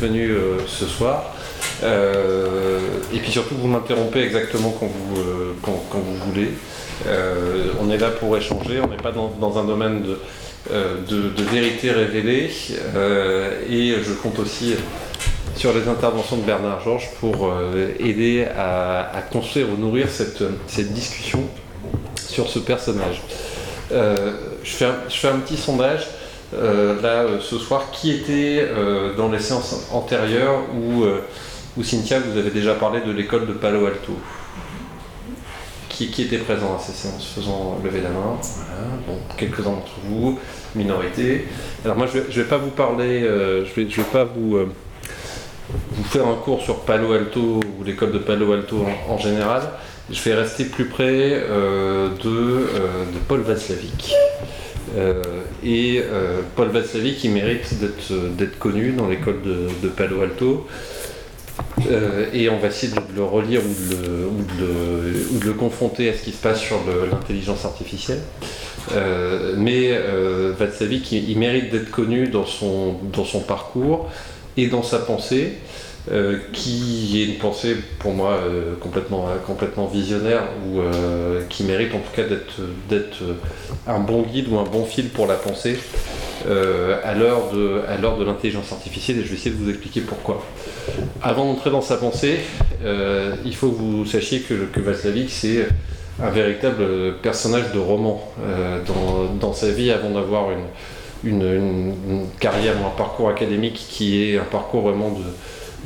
venu ce soir. et puis surtout, vous m'interrompez exactement quand vous, quand, vous voulez. on est là pour échanger, on n'est pas dans, un domaine de, vérité révélée. et je compte aussi sur les interventions de Bernard Georges pour aider à, construire ou nourrir cette, discussion sur ce personnage. Euh, je, fais un, petit sondage euh, là euh, ce soir. Qui était dans les séances antérieures où, où, Cynthia vous avez déjà parlé de l'école de Palo Alto qui, était présent à ces séances Faisons lever la main? Bon, quelques-uns d'entre vous, minorité. Alors moi je ne vais, pas vous parler, je vais, je vais pas vous faire un cours sur Palo Alto ou l'école de Palo Alto en général je vais rester plus près euh, de, euh, de, Paul Václavic. Euh, et Paul Václavic, il mérite d'être connu dans l'école de, Palo Alto. et on va essayer de le relire ou de le, confronter à ce qui se passe sur l'intelligence artificielle. mais Václavic, il, il mérite d'être connu dans son, dans son parcours et dans sa pensée. Euh, qui est une pensée pour moi euh, complètement, euh, complètement visionnaire ou qui mérite en tout cas d'être un bon guide ou un bon fil pour la pensée à l'heure de, l'intelligence artificielle et je vais essayer de vous expliquer pourquoi. Avant d'entrer dans sa pensée, il faut que vous sachiez que, que Václavic c'est un véritable personnage de roman dans, dans, sa vie avant d'avoir une, une, une, carrière ou un parcours académique qui est un parcours vraiment de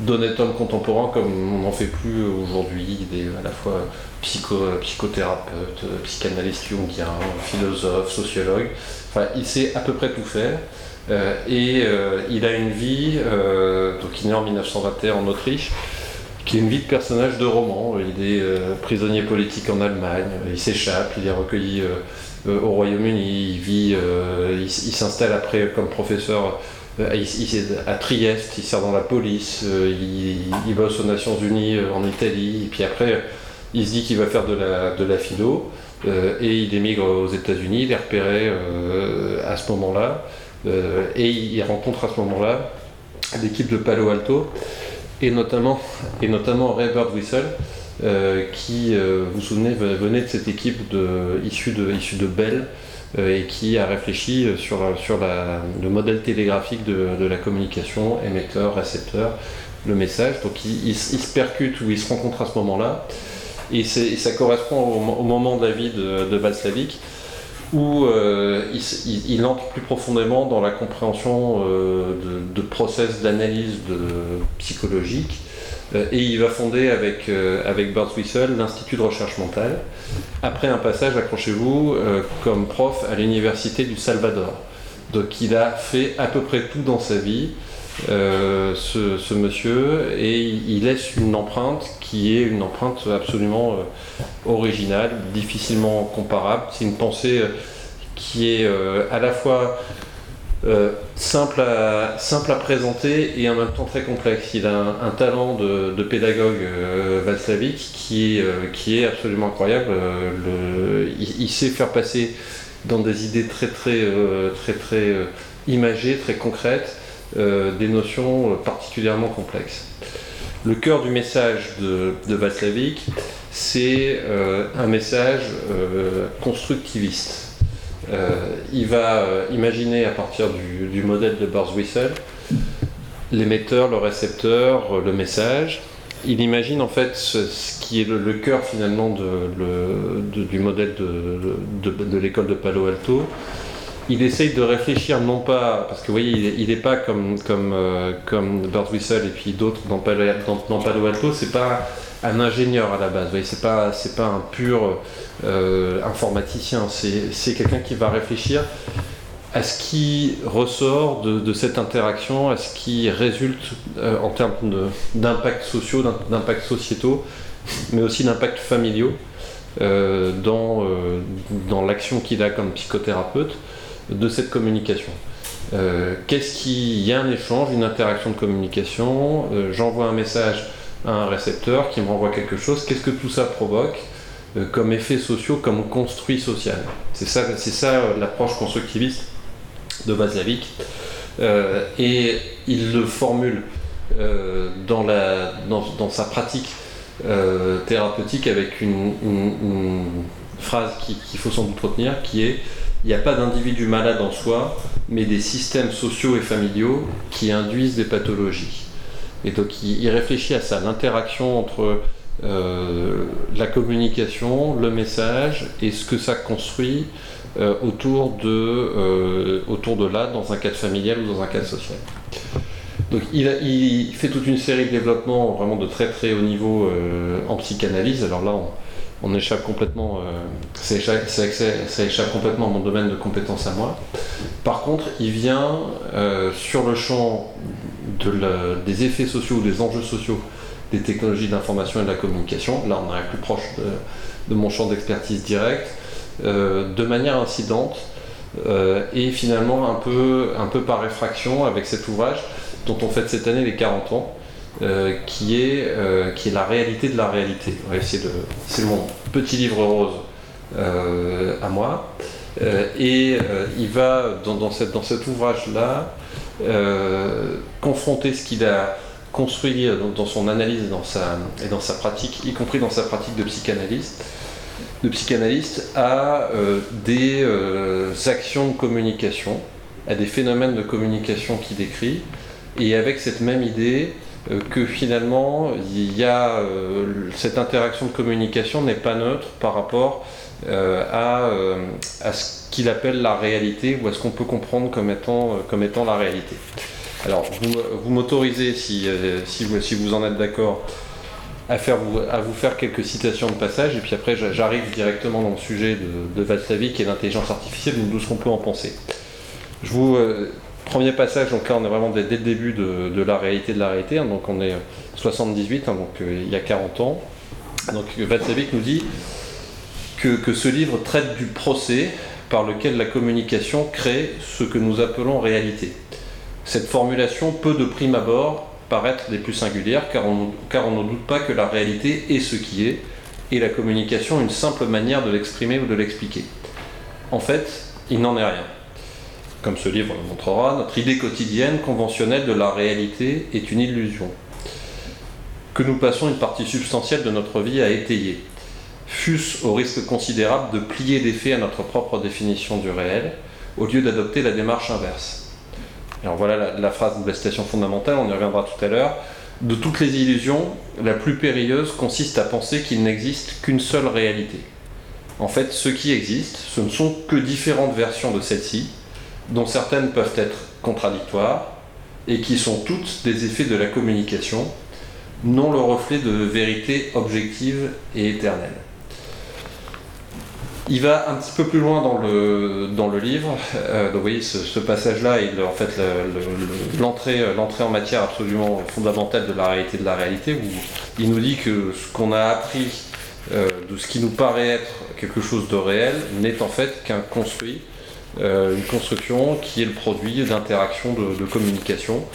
d'honnête homme contemporain comme on n'en fait plus aujourd'hui. Est à la fois psycho, psychothérapeute, psychanalyste jungien, philosophe, sociologue. Enfin, il sait à peu près tout faire. Euh, et euh, il a une vie, euh, donc il est né en 1921 en Autriche, qui est une vie de personnage de roman. Il est prisonnier politique en Allemagne, il s'échappe, il est recueilli au Royaume-Uni, il vit, il s'installe après comme professeur euh, il, à Trieste, il sert dans la police, euh, il, bosse aux Nations Unies euh, en Italie, et puis après, il se dit qu'il va faire de la, de la philo, et il émigre aux États-Unis, il est repéré à ce moment-là, et il rencontre à ce moment-là l'équipe de Palo Alto, et notamment, et notamment Ray Birdwhistle, qui, vous vous souvenez, venait de cette équipe issue, de, issue de Bell, et qui a réfléchi euh, sur, sur le modèle télégraphique de, la communication, émetteur, récepteur, le message. Donc il, se percute ou il se rencontre à ce moment-là. Et, ça correspond au, moment de la vie de, de où euh, il, entre plus profondément dans la compréhension de, de, process d'analyse psychologique euh, et il va fonder avec, euh, avec Bert Wissel l'Institut de recherche mentale, après un passage, accrochez-vous, euh, comme prof à l'Université du Salvador. Donc il a fait à peu près tout dans sa vie, ce, monsieur, et il laisse une empreinte qui est une empreinte absolument originale, difficilement comparable. C'est une pensée qui est à la fois euh, simple, à, présenter et en même temps très complexe. Il a un, talent de, pédagogue euh, qui, euh, qui est absolument incroyable. Euh, il, sait faire passer dans des idées très très très très imagées, très concrètes, des notions particulièrement complexes. Le cœur du message de, de c'est un message constructiviste. Euh, il va euh, imaginer à partir du, modèle de Bors-Whistle l'émetteur, le récepteur, le message. Il imagine en fait ce, qui est le, cœur finalement du modèle de, l'école de Palo Alto. Il essaye de réfléchir non pas, parce que vous voyez, il n'est pas comme, comme, euh, comme Whistle et puis d'autres dans, dans Palo Alto, c'est pas un ingénieur à la base. C'est pas c'est pas un pur euh, informaticien. C'est quelqu'un qui va réfléchir à ce qui ressort de, cette interaction, à ce qui résulte euh, en termes d'impact sociaux, d'impact sociétaux, mais aussi d'impact familiaux euh, dans, dans l'action qu'il a comme psychothérapeute de cette communication. Qu'est-ce qui. Il y a un échange, une interaction de communication, j'envoie un message un récepteur qui me renvoie quelque chose, qu'est-ce que tout ça provoque euh, comme effet sociaux, comme construit social? C'est ça, c'est ça euh, l'approche constructiviste de Vaslavic. Euh, et il le formule dans, sa pratique thérapeutique avec une, phrase qu'il faut sans doute retenir qui est il n'y a pas d'individu malade en soi, mais des systèmes sociaux et familiaux qui induisent des pathologies. Et donc il, réfléchit à ça, l'interaction entre euh, la communication, le message et ce que ça construit euh, autour, de, euh, autour de là, dans un cadre familial ou dans un cadre social. Donc il, il, fait toute une série de développements vraiment de très très haut niveau en psychanalyse. Alors là, on, échappe complètement, euh, ça, échappe, complètement à mon domaine de compétences à moi. Par contre, il vient sur le champ des effets sociaux ou des enjeux sociaux des technologies d'information et de la communication. Là, on est plus proche de, mon champ d'expertise direct, euh, de manière incidente et finalement un peu, un peu par réfraction avec cet ouvrage dont on fête cette année les 40 ans euh, qui, est, euh, qui est la réalité de la réalité. C'est mon petit livre rose euh, à moi. et il va, dans, cette, dans cet ouvrage-là, confronter ce qu'il a construit dans, son analyse dans sa, et dans sa pratique, y compris dans sa pratique de psychanalyste, de psychanalyste à des actions de communication, à des phénomènes de communication qu'il décrit, et avec cette même idée euh, que finalement, il y a, euh, cette interaction de communication n'est pas neutre par rapport euh, à, à, ce qu'il appelle la réalité ou à ce qu'on peut comprendre comme étant, étant la réalité. Alors, vous, m'autorisez, si, vous, en êtes d'accord, à, vous faire quelques citations de passage, et puis après j'arrive directement dans le sujet de, de Valsavik et l'intelligence artificielle, de ce qu'on peut en penser. Je vous, Premier passage, donc là on est vraiment dès, le début de, la réalité de la réalité, hein. donc on est 78, hein, donc euh, il y a 40 ans. Donc Vatsavik nous dit que, ce livre traite du procès par lequel la communication crée ce que nous appelons réalité. Cette formulation peut de prime abord paraître des plus singulières car on, car on ne doute pas que la réalité est ce qui est et la communication une simple manière de l'exprimer ou de l'expliquer. En fait, il n'en est rien comme ce livre le montrera, notre idée quotidienne, conventionnelle de la réalité est une illusion que nous passons une partie substantielle de notre vie à étayer, fût-ce au risque considérable de plier les faits à notre propre définition du réel, au lieu d'adopter la démarche inverse. Alors voilà la, phrase de la citation fondamentale, on y reviendra tout à l'heure. De toutes les illusions, la plus périlleuse consiste à penser qu'il n'existe qu'une seule réalité. En fait, ce qui existe, ce ne sont que différentes versions de celle-ci, dont certaines peuvent être contradictoires et qui sont toutes des effets de la communication, non le reflet de vérité objective et éternelle. Il va un petit peu plus loin dans le, dans le livre. Euh, vous voyez, ce, passage-là, en fait l'entrée en matière absolument fondamentale de la réalité de la réalité, où il nous dit que ce qu'on a appris euh, de ce qui nous paraît être quelque chose de réel n'est en fait qu'un construit euh, une construction qui est le produit d'interactions de, communication.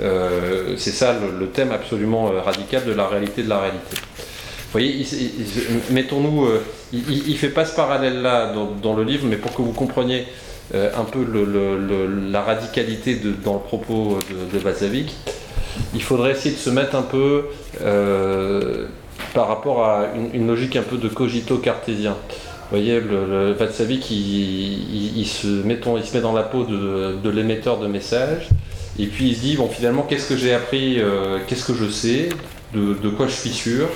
Euh, c'est ça le, thème absolument euh, radical de la réalité de la réalité. Vous voyez, mettons-nous, il ne fait pas ce parallèle-là dans, le livre, mais pour que vous compreniez un peu la radicalité dans le propos de, de il faudrait essayer de se mettre un peu par rapport à une, logique un peu de cogito cartésien. Vous voyez, le, Vatsavik, il, se met il se met dans la peau de, l'émetteur de messages, et puis il se dit, bon, finalement, qu'est-ce que j'ai appris, euh, qu'est-ce que je sais, de, quoi je suis sûr,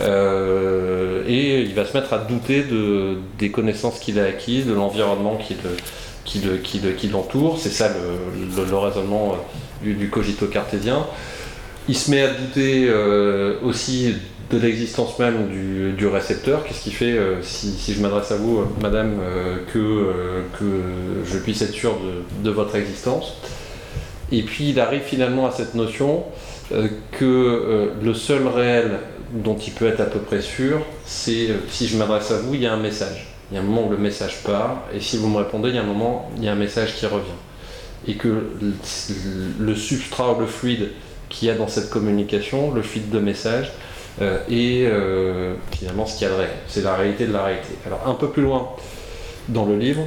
euh, et il va se mettre à douter de, des connaissances qu'il a acquises, de l'environnement qui l'entoure, c'est ça le, raisonnement euh, du, cogito cartésien. Il se met à douter aussi de l'existence même du, récepteur. Qu'est-ce qui fait, euh, si, je m'adresse à vous, euh, madame, euh, que je puisse être sûr de, votre existence? Et puis il arrive finalement à cette notion que le seul réel dont il peut être à peu près sûr, c'est si je m'adresse à vous, il y a un message. Il y a un moment où le message part, et si vous me répondez, il y a un moment, il y a un message qui revient. Et que le substrat, le fluide qu'il y a dans cette communication, le fluide de message, euh, et euh, finalement ce qu'il y a de réel. C'est la réalité de la réalité. Alors un peu plus loin dans le livre,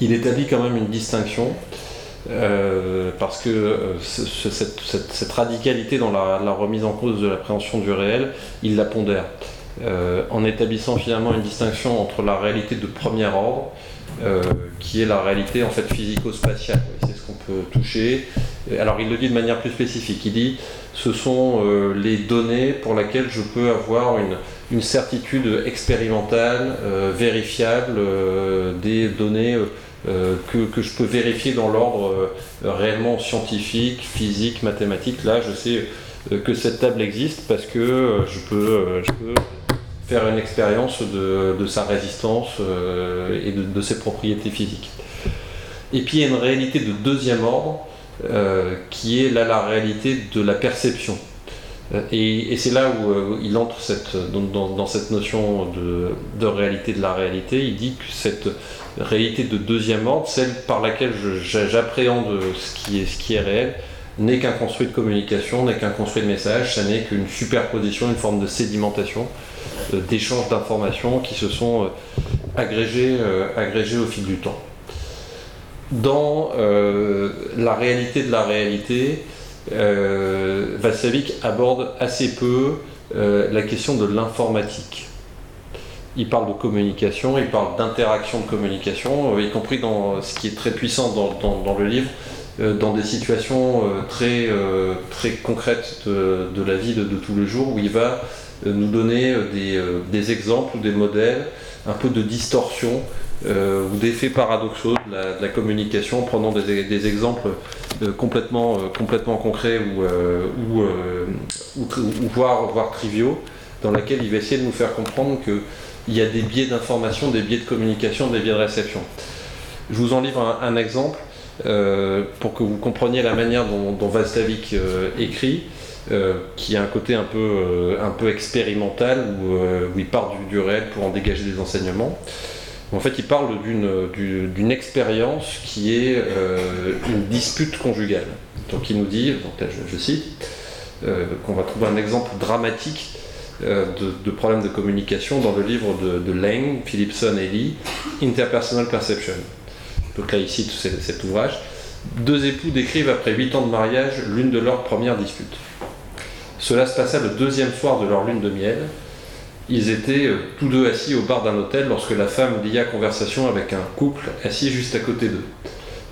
il établit quand même une distinction parce que cette, radicalité dans la, remise en cause de l'appréhension du réel, il la pondère. en établissant finalement une distinction entre la réalité de premier ordre, qui est la réalité en fait physico-spatiale, c'est ce qu'on peut toucher. Alors il le dit de manière plus spécifique, il dit ce sont les données pour lesquelles je peux avoir une, certitude expérimentale, euh, vérifiable euh, des données euh, que, je peux vérifier dans l'ordre réellement scientifique, physique, mathématique. Là, je sais que cette table existe parce que je peux, faire une expérience de, sa résistance et de, ses propriétés physiques. Et puis il y a une réalité de deuxième ordre qui est là la réalité de la perception. Euh, et, c'est là où euh, il entre dans, cette notion de, réalité de la réalité. Il dit que cette réalité de deuxième ordre, celle par laquelle j'appréhende ce qui, est, ce qui est réel, n'est qu'un construit de communication, n'est qu'un construit de message, ça n'est qu'une superposition, une forme de sédimentation, euh, d'échanges d'informations qui se sont agrégées, agrégées au fil du temps. Dans la réalité de la réalité, euh, aborde assez peu euh, la question de l'informatique. Il parle de communication, il parle d'interaction de communication, euh, y compris dans ce qui est très puissant dans, le livre, euh, dans des situations très, très concrètes de, la vie de, tous les jours, où il va nous donner des, exemples ou des modèles, un peu de distorsion ou d'effets paradoxaux de la, communication, en prenant des exemples complètement, euh, complètement concrets ou, euh, euh, ou, voire, voire, triviaux, dans laquelle il va essayer de nous faire comprendre qu'il y a des biais d'information, des biais de communication, des biais de réception. Je vous en livre un, exemple pour que vous compreniez la manière dont, dont écrit. qui a un côté un peu, un peu expérimental où, il part du, réel pour en dégager des enseignements. En fait, il parle d'une expérience qui est euh, une dispute conjugale. Donc il nous dit, je, cite, euh, qu'on va trouver un exemple dramatique euh, de, problème de communication dans le livre de, Lang, Philipson et Lee, Interpersonal Perception. Donc là, il cite cet ouvrage. Deux époux décrivent après huit ans de mariage l'une de leurs premières disputes. Cela se passa le deuxième soir de leur lune de miel, ils étaient euh, tous deux assis au bar d'un hôtel lorsque la femme lia conversation avec un couple assis juste à côté d'eux.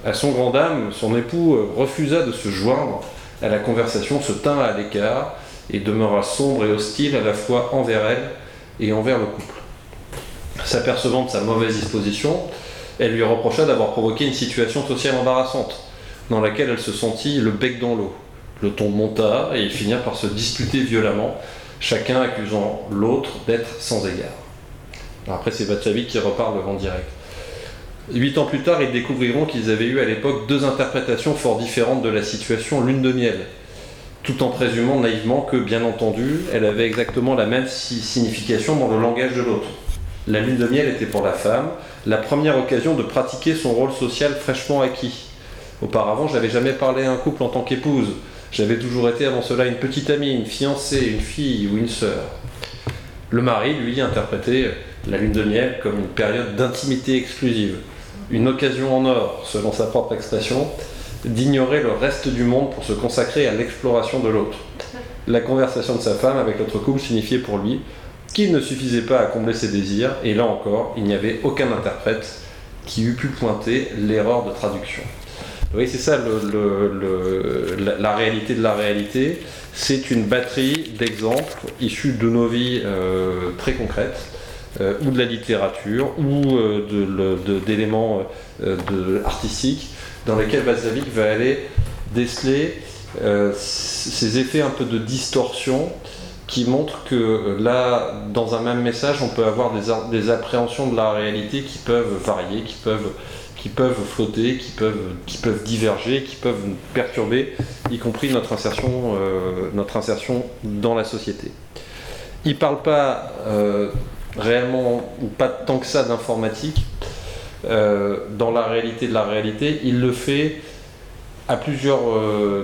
À son grand dame, son époux euh, refusa de se joindre à la conversation, se tint à l'écart et demeura sombre et hostile à la fois envers elle et envers le couple. S'apercevant de sa mauvaise disposition, elle lui reprocha d'avoir provoqué une situation sociale embarrassante, dans laquelle elle se sentit le bec dans l'eau. Le ton monta et ils finirent par se disputer violemment chacun accusant l'autre d'être sans égard. après, c'est Vatchavik qui reparle en direct. Huit ans plus tard, ils découvriront qu'ils avaient eu à l'époque deux interprétations fort différentes de la situation, l'une de miel, tout en présumant naïvement que, bien entendu, elle avait exactement la même signification dans le langage de l'autre. La lune de miel était pour la femme la première occasion de pratiquer son rôle social fraîchement acquis. Auparavant, je n'avais jamais parlé à un couple en tant qu'épouse, j'avais toujours été avant cela une petite amie, une fiancée, une fille ou une sœur. Le mari, lui, interprétait la lune de miel comme une période d'intimité exclusive, une occasion en or, selon sa propre expression, d'ignorer le reste du monde pour se consacrer à l'exploration de l'autre. La conversation de sa femme avec l'autre couple signifiait pour lui qu'il ne suffisait pas à combler ses désirs, et là encore, il n'y avait aucun interprète qui eût pu pointer l'erreur de traduction. Oui, c'est ça la, réalité de la réalité. C'est une batterie d'exemples issus de nos vies euh, très concrètes, euh, ou de la littérature, ou euh, d'éléments artistiques, dans lesquels Balzavic va aller déceler ces effets un peu de distorsion qui montrent que là, dans un même message, on peut avoir des, des appréhensions de la réalité qui peuvent varier, qui peuvent qui peuvent flotter, qui peuvent, qui peuvent diverger, qui peuvent perturber, y compris notre insertion, euh, notre insertion dans la société. Il ne parle pas euh, réellement, ou pas tant que ça, d'informatique euh, dans la réalité de la réalité. Il le fait à plusieurs,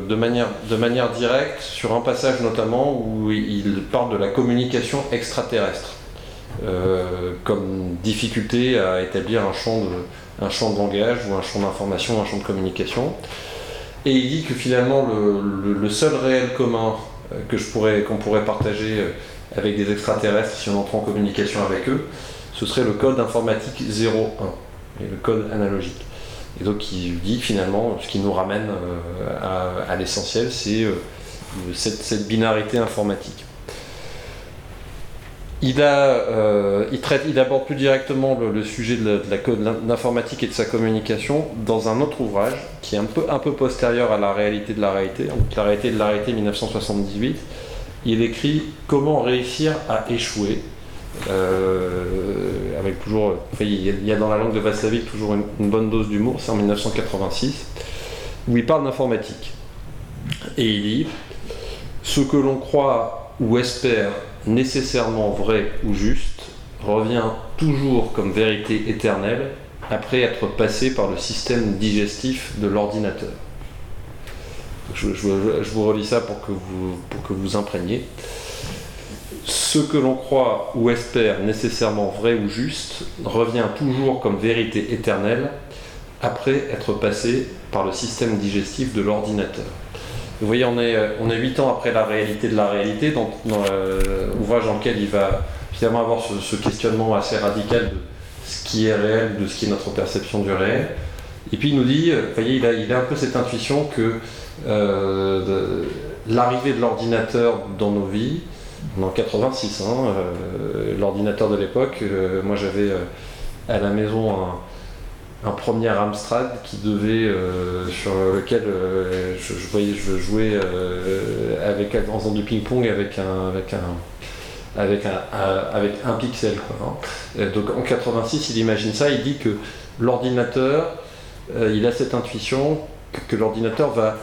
de, manière, de manière directe, sur un passage notamment où il parle de la communication extraterrestre. comme difficulté à établir un champ de, un champ langage ou un champ d'information, un champ de communication. Et il dit que finalement le, seul réel commun que je pourrais, qu'on pourrait partager avec des extraterrestres si on entre en communication avec eux, ce serait le code informatique 01, et le code analogique. Et donc il dit finalement, ce qui nous ramène à, l'essentiel, c'est cette, binarité informatique. Euh, il aborde plus directement le, sujet de l'informatique et de sa communication dans un autre ouvrage qui est un peu, un peu postérieur à la réalité de la réalité, donc la réalité de la réalité 1978. Il écrit Comment réussir à échouer? Euh, avec toujours, il y a dans la langue de Vaslavik toujours une, bonne dose d'humour, c'est en 1986, où il parle d'informatique. Et il dit Ce que l'on croit ou espère nécessairement vrai ou juste revient toujours comme vérité éternelle après être passé par le système digestif de l'ordinateur. Je, vous relis ça pour que vous, pour que vous imprégniez. Ce que l'on croit ou espère nécessairement vrai ou juste revient toujours comme vérité éternelle après être passé par le système digestif de l'ordinateur. Vous voyez, on est, on est 8 ans après la réalité de la réalité, dans, dans l'ouvrage dans lequel il va finalement avoir ce, questionnement assez radical de ce qui est réel, de ce qui est notre perception du réel. Et puis il nous dit, vous voyez, il a, il a un peu cette intuition que euh, l'arrivée de l'ordinateur dans nos vies, en 86, hein, euh, l'ordinateur de l'époque, euh, moi j'avais à la maison un, premier Amstrad qui devait euh, sur lequel euh, je, voyais je jouais euh, avec en faisant du ping-pong avec un avec un avec un, avec un pixel hein. donc en 86 il imagine ça il dit que l'ordinateur il a cette intuition que, l'ordinateur va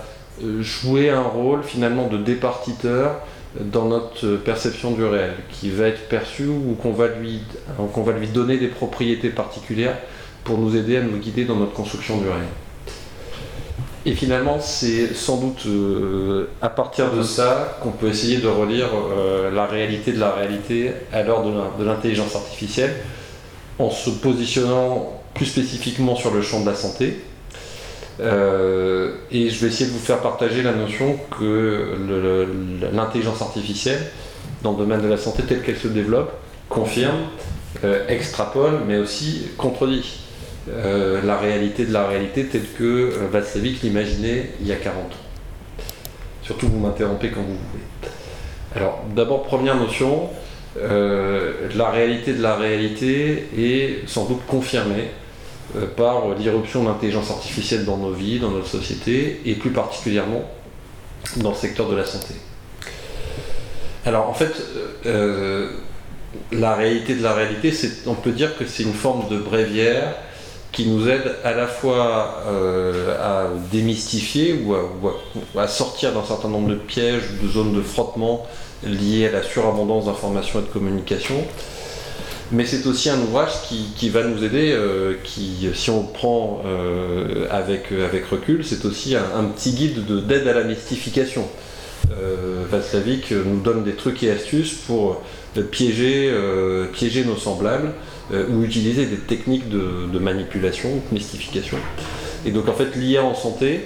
jouer un rôle finalement de départiteur dans notre perception du réel, qui va être perçu ou qu'on va lui qu'on va lui donner des propriétés particulières pour nous aider à nous guider dans notre construction du réel. Et finalement, c'est sans doute euh, à partir de ça qu'on peut essayer de relire euh, la réalité de la réalité à l'heure de l'intelligence artificielle, en se positionnant plus spécifiquement sur le champ de la santé. Euh, et je vais essayer de vous faire partager la notion que l'intelligence artificielle, dans le domaine de la santé tel qu'elle se développe, confirme, extrapole, mais aussi contredit. Euh, la réalité de la réalité telle que euh, Václavic l'imaginait il y a 40 ans. Surtout vous m'interrompez quand vous voulez. Alors d'abord première notion, euh, la réalité de la réalité est sans doute confirmée par l'irruption de l'intelligence artificielle dans nos vies, dans notre société, et plus particulièrement dans le secteur de la santé. Alors en fait, la réalité de la réalité, on peut dire que c'est une forme de bréviaire qui nous aide à la fois euh, à démystifier ou à, sortir d'un certain nombre de pièges, de zones de frottement liées à la surabondance d'informations et de communication. Mais c'est aussi un ouvrage qui, va nous aider, euh, qui, si on le prend euh, avec, avec recul, c'est aussi un, petit guide d'aide à la mystification. Euh, nous donne des trucs et astuces pour piéger, piéger nos semblables euh, ou utiliser des techniques de, manipulation, de mystification. Et donc en fait l'IA en santé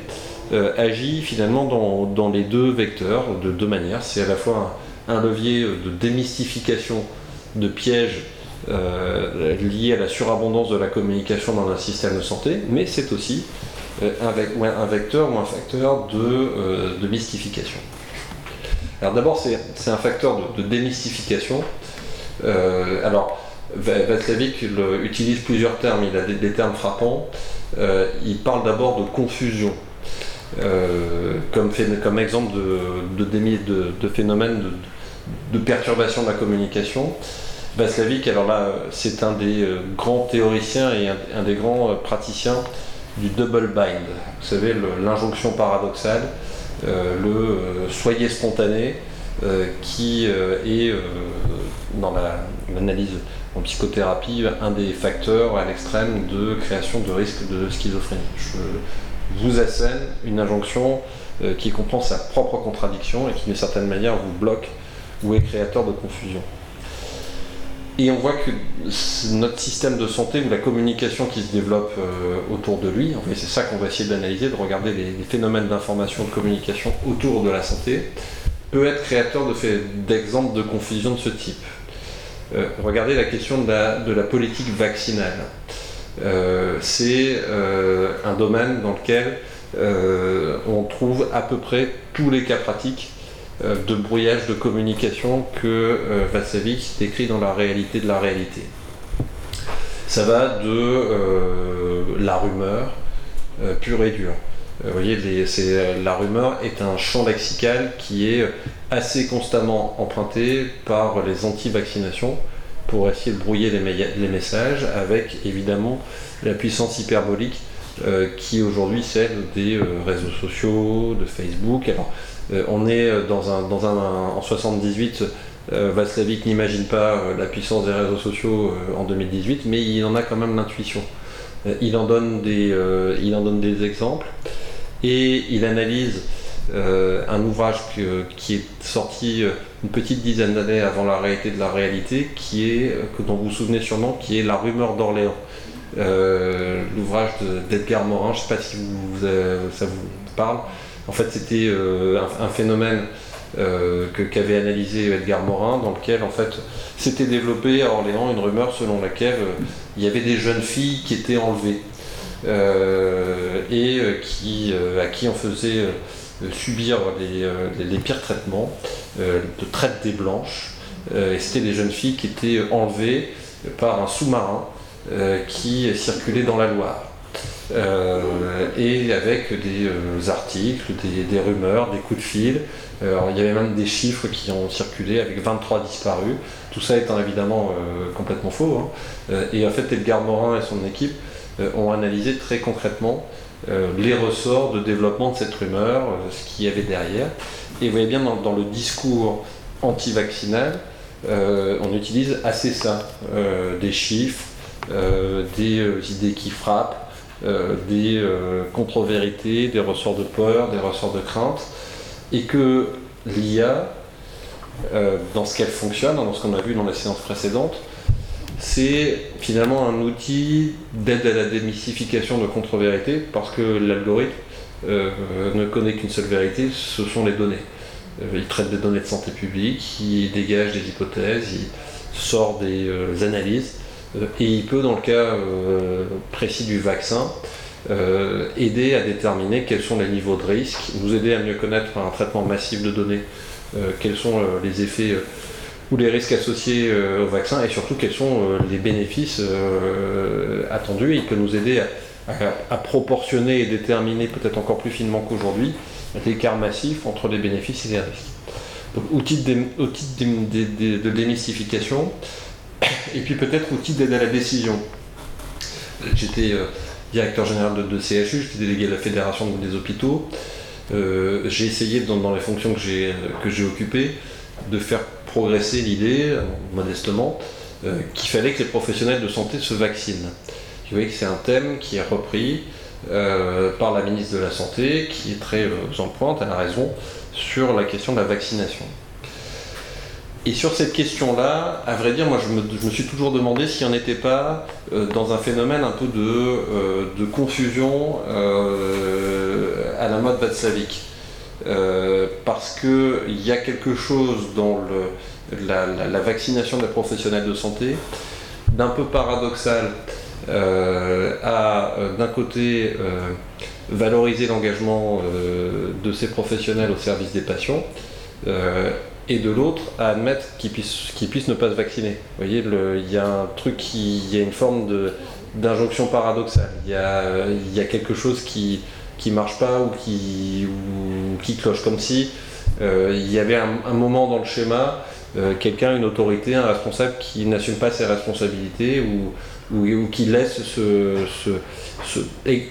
euh, agit finalement dans, les deux vecteurs de deux manières. C'est à la fois un, levier de démystification de pièges euh, liés à la surabondance de la communication dans un système de santé, mais c'est aussi un, vecteur ou un facteur de, mystification. Alors d'abord c'est un facteur de, démystification. alors Václavic utilise plusieurs termes, il a des, termes frappants. Euh, il parle d'abord de confusion, euh, comme, exemple de, de, de phénomène de, perturbation de la communication. Václavic, alors là, c'est un des euh, grands théoriciens et un, des grands praticiens du double bind. Vous savez, l'injonction paradoxale, le soyez spontané, qui est dans l'analyse en psychothérapie un des facteurs à l'extrême de création de risque de schizophrénie. Je vous assène une injonction euh, qui comprend sa propre contradiction et qui d'une certaine manière vous bloque ou est créateur de confusion. Et on voit que notre système de santé ou la communication qui se développe autour de lui, c'est ça qu'on va essayer d'analyser, de regarder les, phénomènes d'information, de communication autour de la santé, peut être créateur d'exemples de, de confusion de ce type. regardez la question de la politique vaccinale. Euh, c'est euh, un domaine dans lequel euh, on trouve à peu près tous les cas pratiques de brouillage de communication que Vassavik décrit dans la réalité de la réalité. Ça va de la rumeur pure et dure. Vous voyez, la rumeur est un champ lexical qui est assez constamment emprunté par les anti-vaccinations pour essayer de brouiller les, messages avec évidemment la puissance hyperbolique euh, qui aujourd'hui celle des euh, réseaux sociaux, de Facebook. Alors, euh, on est dans un, dans un, en 78, Vaslavik n'imagine pas la puissance des réseaux sociaux en 2018, mais il en a quand même l'intuition. il, en donne des, exemples et il analyse un ouvrage qui est sorti une petite dizaine d'années avant la réalité de la réalité, qui est, euh, que dont vous vous souvenez sûrement, qui est La rumeur d'Orléans. Euh, l'ouvrage d'Edgar Morin, je ne sais pas si ça vous parle. En fait, c'était euh, un, phénomène que qu'avait analysé Edgar Morin, dans lequel en fait s'était développé à Orléans une rumeur selon laquelle il y avait des jeunes filles qui étaient enlevées et qui, à qui on faisait subir les, pires traitements euh, de traite des blanches. Euh, et c'était des jeunes filles qui étaient enlevées par un sous-marin euh, qui circulait dans la Loire. Et avec des articles, des, rumeurs, des coups de fil. il y avait même des chiffres qui ont circulé avec 23 disparus. Tout ça étant évidemment complètement faux. Hein. et en fait, Edgar Morin et son équipe ont analysé très concrètement les ressorts de développement de cette rumeur, ce qu'il y avait derrière. Et vous voyez bien dans, le discours anti-vaccinal, euh, on utilise assez ça, euh, des chiffres, euh, des idées qui frappent, des contre-vérités, des ressorts de peur, des ressorts de crainte, et que l'IA, dans ce qu'elle fonctionne, dans ce qu'on a vu dans la séance précédente, c'est finalement un outil d'aide à la démystification de contre-vérités, parce que l'algorithme euh, ne connaît qu'une seule vérité, ce sont les données. Euh, il traite des données de santé publique, il dégage des hypothèses, il sort des euh, analyses, et il peut, dans le cas précis du vaccin, aider à déterminer quels sont les niveaux de risque, nous aider à mieux connaître par un traitement massif de données quels sont les effets ou les risques associés au vaccin et surtout quels sont les bénéfices attendus. Il peut nous aider à proportionner et déterminer peut-être encore plus finement qu'aujourd'hui l'écart massif entre les bénéfices et les risques. Donc outil de, démystification et puis peut-être outil d'aide à la décision. J'étais euh, directeur général de, CHU, j'étais délégué à la fédération des hôpitaux. Euh, j'ai essayé dans, les fonctions que j'ai, occupées de faire progresser l'idée, modestement, euh, qu'il fallait que les professionnels de santé se vaccinent. Vous voyez que c'est un thème qui est repris par la ministre de la Santé, qui est très en pointe, elle a raison, sur la question de la vaccination. Et sur cette question-là, à vrai dire, moi je me, suis toujours demandé s'il n'y en était pas euh, dans un phénomène un peu de, de confusion à la mode Vatslavik. parce qu'il y a quelque chose dans le, la, la, vaccination des professionnels de santé d'un peu paradoxal euh, à euh, d'un côté euh, valoriser l'engagement de ces professionnels au service des patients et de l'autre à admettre qu'ils puissent, ne pas se vacciner. Vous voyez, il y a un truc il y a une forme d'injonction paradoxale. Il y, a, quelque chose qui qui marche pas ou qui, qui cloche, comme si il y avait un, moment dans le schéma, quelqu'un, une autorité, un responsable qui n'assume pas ses responsabilités ou, ou, qui laisse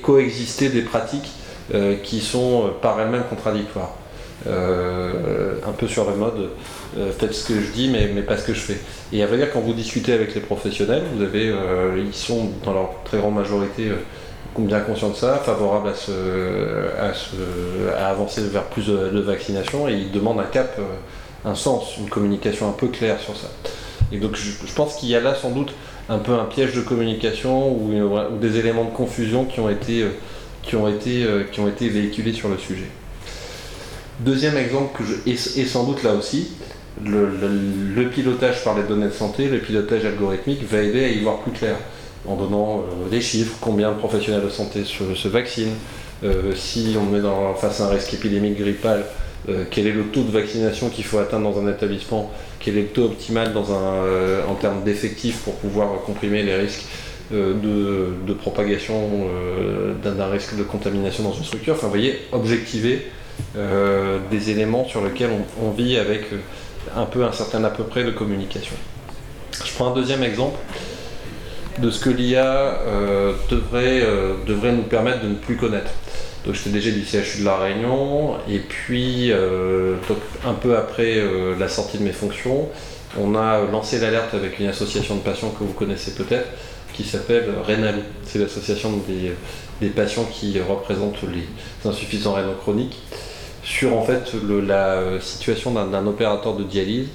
coexister des pratiques euh, qui sont euh, par elles-mêmes contradictoires. Euh, un peu sur le mode faites ce que je dis mais, pas ce que je fais. Et à vrai dire quand vous discutez avec les professionnels, vous avez, ils sont dans leur très grande majorité bien conscients de ça, favorables à, avancer vers plus de, vaccination et ils demandent un cap, un sens, une communication un peu claire sur ça. Et donc je, pense qu'il y a là sans doute un peu un piège de communication ou, des éléments de confusion qui ont été, qui ont été, qui ont été véhiculés sur le sujet. Deuxième exemple, que je, et, sans doute là aussi, le, pilotage par les données de santé, le pilotage algorithmique va aider à y voir plus clair en donnant euh, des chiffres, combien de professionnels de santé se, vaccinent, euh, si on met dans, face à un risque épidémique grippal, euh, quel est le taux de vaccination qu'il faut atteindre dans un établissement, quel est le taux optimal dans un, en termes d'effectifs pour pouvoir comprimer les risques de, propagation d'un risque de contamination dans une structure. Enfin, vous voyez, objectiver des éléments sur lesquels on, vit avec un peu un certain à peu près de communication. Je prends un deuxième exemple de ce que l'IA euh, devrait, euh, devrait nous permettre de ne plus connaître. Donc j'étais déjà du CHU de La Réunion, et puis euh, un peu après la sortie de mes fonctions, on a lancé l'alerte avec une association de patients que vous connaissez peut-être, qui s'appelle Rénal. C'est l'association des, des, patients qui représentent les insuffisants rénaux chroniques, sur en fait la situation d'un opérateur de dialyse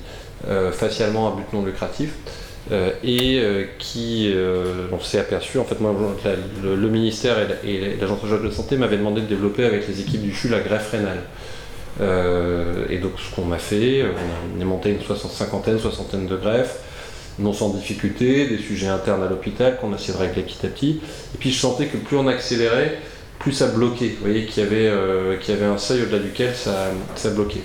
facialement à but non lucratif euh, et euh, qui, euh, on s'est aperçu, en fait, moi, le, ministère et l'Agence régionale de santé m'avaient demandé de développer avec les équipes du CHU la greffe rénale. et donc, ce qu'on a fait, on a monté une cinquantaine, soixantaine de greffes, non sans difficulté, des sujets internes à l'hôpital qu'on a essayé de régler petit à petit. Et puis, je sentais que plus on accélérait, plus ça bloquait. Vous voyez qu'il y, avait, y avait un seuil au-delà duquel ça, bloquait.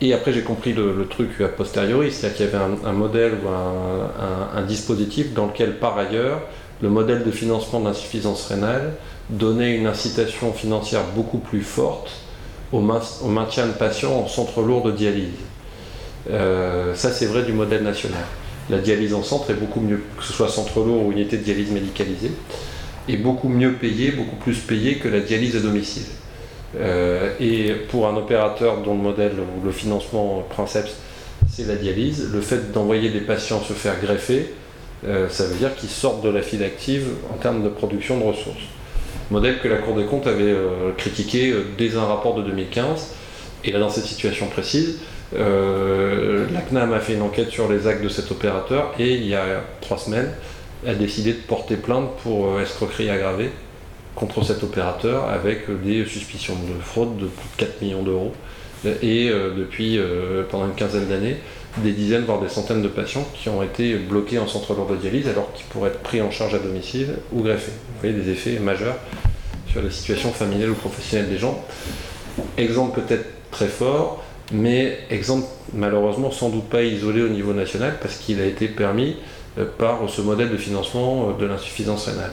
Et après, j'ai compris le, truc a posteriori, c'est-à-dire qu'il y avait un, modèle ou un, dispositif dans lequel, par ailleurs, le modèle de financement d'insuffisance rénale donnait une incitation financière beaucoup plus forte au, maintien de patients en centre lourd de dialyse. Euh, ça, c'est vrai du modèle national. La dialyse en centre est beaucoup mieux, que ce soit centre lourd ou unité de dialyse médicalisée, est beaucoup mieux payée, beaucoup plus payée que la dialyse à domicile. Euh, et pour un opérateur dont le modèle ou le financement Princeps, c'est la dialyse, le fait d'envoyer des patients se faire greffer, euh, ça veut dire qu'ils sortent de la file active en termes de production de ressources. Modèle que la Cour des comptes avait euh, critiqué dès un rapport de 2015. Et là, dans cette situation précise, la CNAM a fait une enquête sur les actes de cet opérateur et il y a trois semaines, a décidé de porter plainte pour escroquerie aggravée contre cet opérateur avec des suspicions de fraude de plus de 4 millions d'euros et euh, depuis euh, pendant une quinzaine d'années des dizaines voire des centaines de patients qui ont été bloqués en centre de dialyse alors qu'ils pourraient être pris en charge à domicile ou greffés. Vous voyez des effets majeurs sur la situation familiale ou professionnelle des gens. Exemple peut-être très fort, mais exemple malheureusement sans doute pas isolé au niveau national parce qu'il a été permis euh, par ce modèle de financement de l'insuffisance rénale.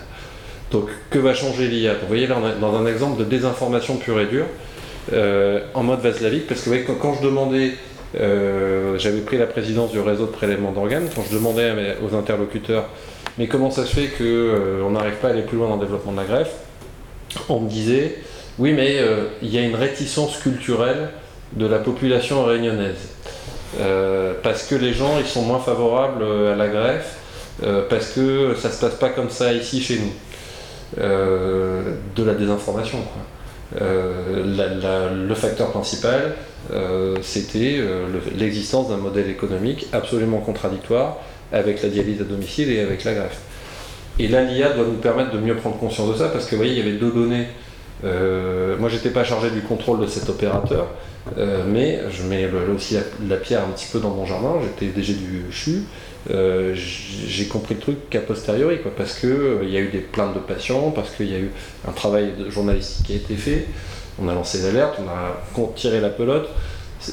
Donc, que va changer l'IA Vous voyez, là, dans un exemple de désinformation pure et dure, euh, en mode Vaslavic, parce que vous voyez, quand, je demandais, euh, j'avais pris la présidence du réseau de prélèvement d'organes, quand je demandais aux interlocuteurs, mais comment ça se fait qu'on euh, n'arrive pas à aller plus loin dans le développement de la greffe? On me disait, oui, mais il y a une réticence culturelle de la population réunionnaise. parce que les gens ils sont moins favorables à la greffe, parce que ça se passe pas comme ça ici chez nous. Euh, de la désinformation. Euh, le facteur principal, euh, c'était l'existence d'un modèle économique absolument contradictoire avec la dialyse à domicile et avec la greffe. Et là, l'IA doit nous permettre de mieux prendre conscience de ça, parce que vous voyez, il y avait deux données. Euh, moi, j'étais pas chargé du contrôle de cet opérateur, mais je mets aussi la, pierre un petit peu dans mon jardin. J'étais DG du CHU. Euh, j'ai compris le truc qu'a posteriori, quoi, parce qu'il euh, il y a eu des plaintes de patients, parce qu'il y a eu un travail journalistique qui a été fait, on a lancé l'alerte, on a tiré la pelote,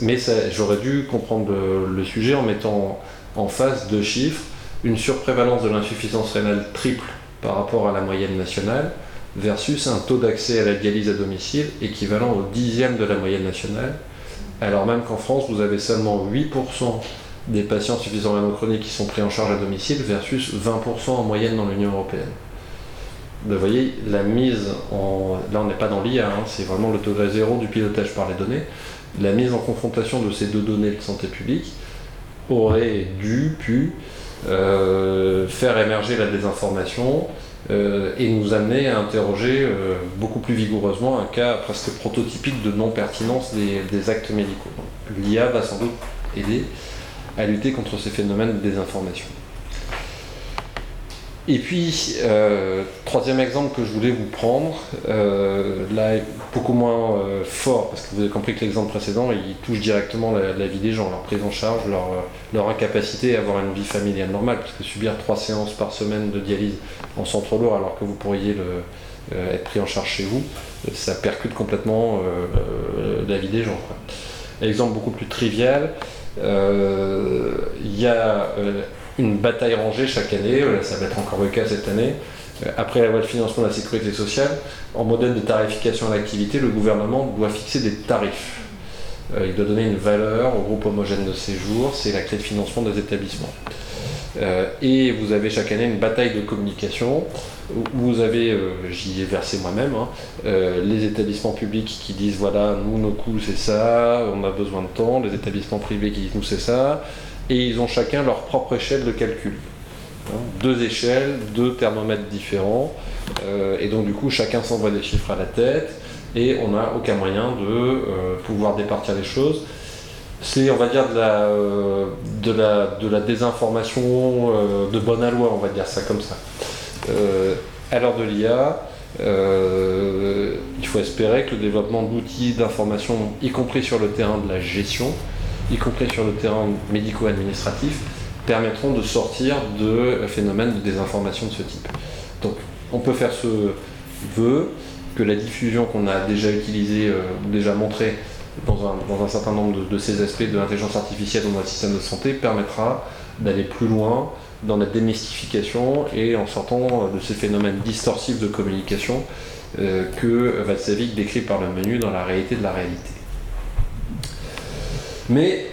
mais j'aurais dû comprendre le, sujet en mettant en face deux chiffres, une surprévalence de l'insuffisance rénale triple par rapport à la moyenne nationale, versus un taux d'accès à la dialyse à domicile équivalent au dixième de la moyenne nationale, alors même qu'en France, vous avez seulement 8% des patients suffisamment chroniques qui sont pris en charge à domicile versus 20% en moyenne dans l'Union européenne. Vous voyez, la mise en. Là, on n'est pas dans l'IA, hein, c'est vraiment le degré zéro du pilotage par les données. La mise en confrontation de ces deux données de santé publique aurait dû, pu euh, faire émerger la désinformation euh, et nous amener à interroger euh, beaucoup plus vigoureusement un cas presque prototypique de non-pertinence des, des actes médicaux. L'IA va sans doute aider à lutter contre ces phénomènes de désinformation. Et puis, euh, troisième exemple que je voulais vous prendre, euh, là beaucoup moins euh, fort, parce que vous avez compris que l'exemple précédent, il touche directement la, vie des gens, leur prise en charge, leur, leur, incapacité à avoir une vie familiale normale, parce que subir trois séances par semaine de dialyse en centre lourd alors que vous pourriez être pris en charge chez vous, ça percute complètement la vie des gens. Exemple beaucoup plus trivial, il y a une bataille rangée chaque année, ça va être encore le cas cette année. Euh, après la loi de financement de la sécurité sociale, en modèle de tarification à l'activité, le gouvernement doit fixer des tarifs. Euh, il doit donner une valeur au groupe homogène de séjour, c'est la clé de financement des établissements. Euh, et vous avez chaque année une bataille de communication vous avez, j'y ai versé moi-même, hein, les établissements publics qui disent voilà, nous, nos coûts c'est ça, on a besoin de temps, les établissements privés qui disent nous c'est ça, et ils ont chacun leur propre échelle de calcul. Hein, deux échelles, deux thermomètres différents, euh, et donc du coup chacun s'envoie des chiffres à la tête, et on n'a aucun moyen de euh, pouvoir départir les choses. C'est, on va dire, de la, euh, de la, de la désinformation de bonne aloi, on va dire ça comme ça. à l'heure de l'IA, il faut espérer que le développement d'outils d'information, y compris sur le terrain de la gestion, y compris sur le terrain médico-administratif, permettront de sortir de phénomènes de désinformation de ce type. Donc on peut faire ce vœu que la diffusion qu'on a déjà utilisée, euh, déjà montrée dans un, certain nombre de, ces aspects de l'intelligence artificielle dans notre système de santé permettra d'aller plus loin dans la démystification et en sortant de ces phénomènes distorsifs de communication euh, que Vatsavik décrit par le menu dans la réalité de la réalité. Mais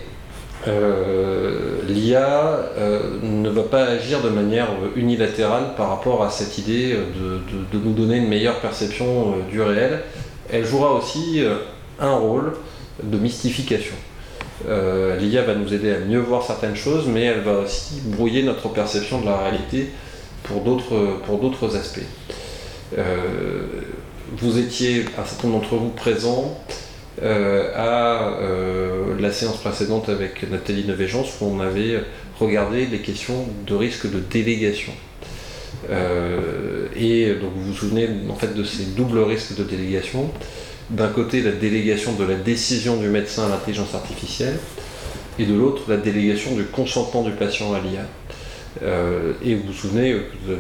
euh, l'IA euh, ne va pas agir de manière unilatérale par rapport à cette idée de, nous donner une meilleure perception euh, du réel. Elle jouera aussi un rôle de mystification. L'IA va nous aider à mieux voir certaines choses, mais elle va aussi brouiller notre perception de la réalité pour d'autres aspects. vous étiez, un certain nombre d'entre vous, présents euh, à euh, la séance précédente avec Nathalie Nevégence où on avait regardé les questions de risque de délégation. Euh, et donc vous vous souvenez en fait de ces doubles risques de délégation. D'un côté la délégation de la décision du médecin à l'intelligence artificielle et de l'autre la délégation du consentement du patient à l'IA. et vous vous souvenez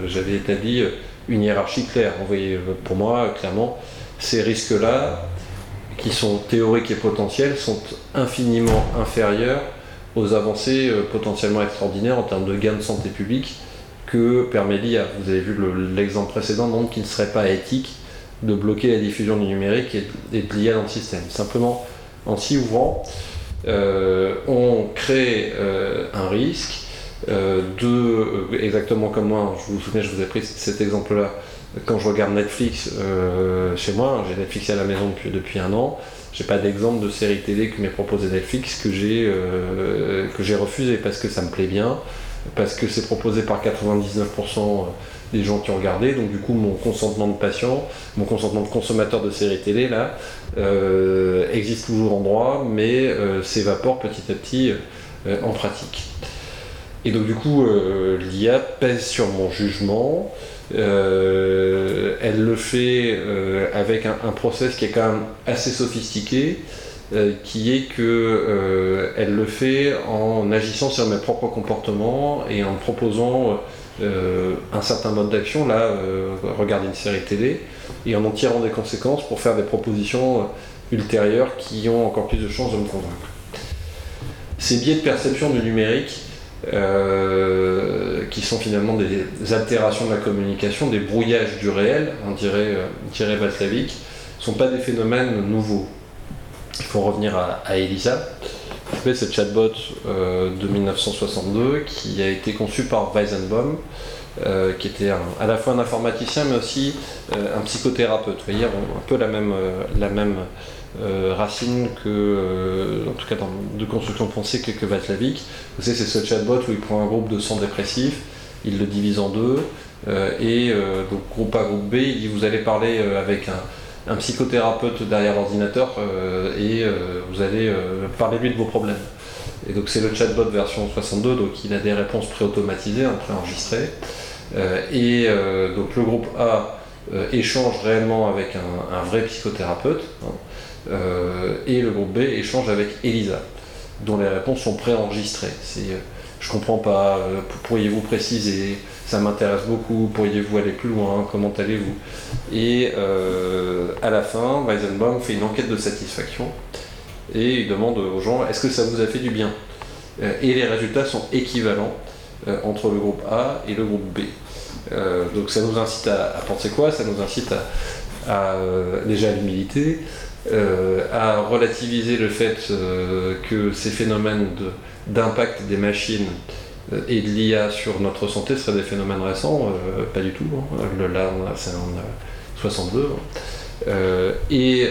j'avais établi une hiérarchie claire. Vous voyez, pour moi, clairement, ces risques-là, qui sont théoriques et potentielles, sont infiniment inférieures aux avancées euh, potentiellement extraordinaires en termes de gains de santé publique que permet l'IA. Vous avez vu l'exemple précédent, donc qu'il ne serait pas éthique de bloquer la diffusion du numérique et, de l'IA dans le système. Simplement, en s'y ouvrant, euh, on crée euh, un risque de, exactement comme moi, je vous souviens, je vous ai pris cet exemple-là, quand je regarde Netflix euh, chez moi, j'ai Netflix à la maison depuis, un an, j'ai pas d'exemple de série télé que m'ait proposé Netflix que j'ai euh, que j'ai refusé parce que ça me plaît bien, parce que c'est proposé par 99% des gens qui ont regardé, donc du coup mon consentement de patient, mon consentement de consommateur de séries télé là euh, existe toujours en droit, mais s'évapore petit à petit en pratique. Et donc du coup l'IA pèse sur mon jugement. Euh, elle le fait euh, avec un, process qui est quand même assez sophistiqué, euh, qui est que elle le fait en agissant sur mes propres comportements et en proposant un certain mode d'action, là, regarder une série télé, et en en tirant des conséquences pour faire des propositions ultérieures qui ont encore plus de chances de me convaincre. Ces biais de perception du numérique, euh, qui sont finalement des altérations de la communication, des brouillages du réel, on dirait, euh, dirait ne sont pas des phénomènes nouveaux. Il faut revenir à, Elisa. C'est ce chatbot euh, de 1962 qui a été conçu par Weizenbaum, qui était à la fois un informaticien mais aussi un psychothérapeute. Vous voyez, un peu la même, la même euh, racine que, euh, en tout cas de construction pensée que, que. Vous savez, c'est ce chatbot où il prend un groupe de 100 dépressifs, il le divise en deux, euh, et donc groupe A, groupe B, il dit vous allez parler avec un, psychothérapeute derrière l'ordinateur et vous allez parler lui de vos problèmes. Et donc c'est le chatbot version 62, donc il a des réponses préautomatisées, hein, préenregistrées. et donc le groupe A échange réellement avec un, vrai psychothérapeute. Hein. Et le groupe B échange avec Elisa, dont les réponses sont préenregistrées. C'est je comprends pas, euh, pourriez-vous préciser, ça m'intéresse beaucoup, pourriez-vous aller plus loin, comment allez-vous? Et euh, à la fin, Weizenbaum fait une enquête de satisfaction et il demande aux gens est-ce que ça vous a fait du bien? Euh, Et les résultats sont équivalents entre le groupe A et le groupe B. donc ça nous incite à, penser quoi? Ça nous incite à, déjà à l'humilité, à relativiser le fait que ces phénomènes d'impact des machines euh, et de l'IA sur notre santé seraient des phénomènes récents, euh, pas du tout. Là, c'est en 62. Hein. Euh, et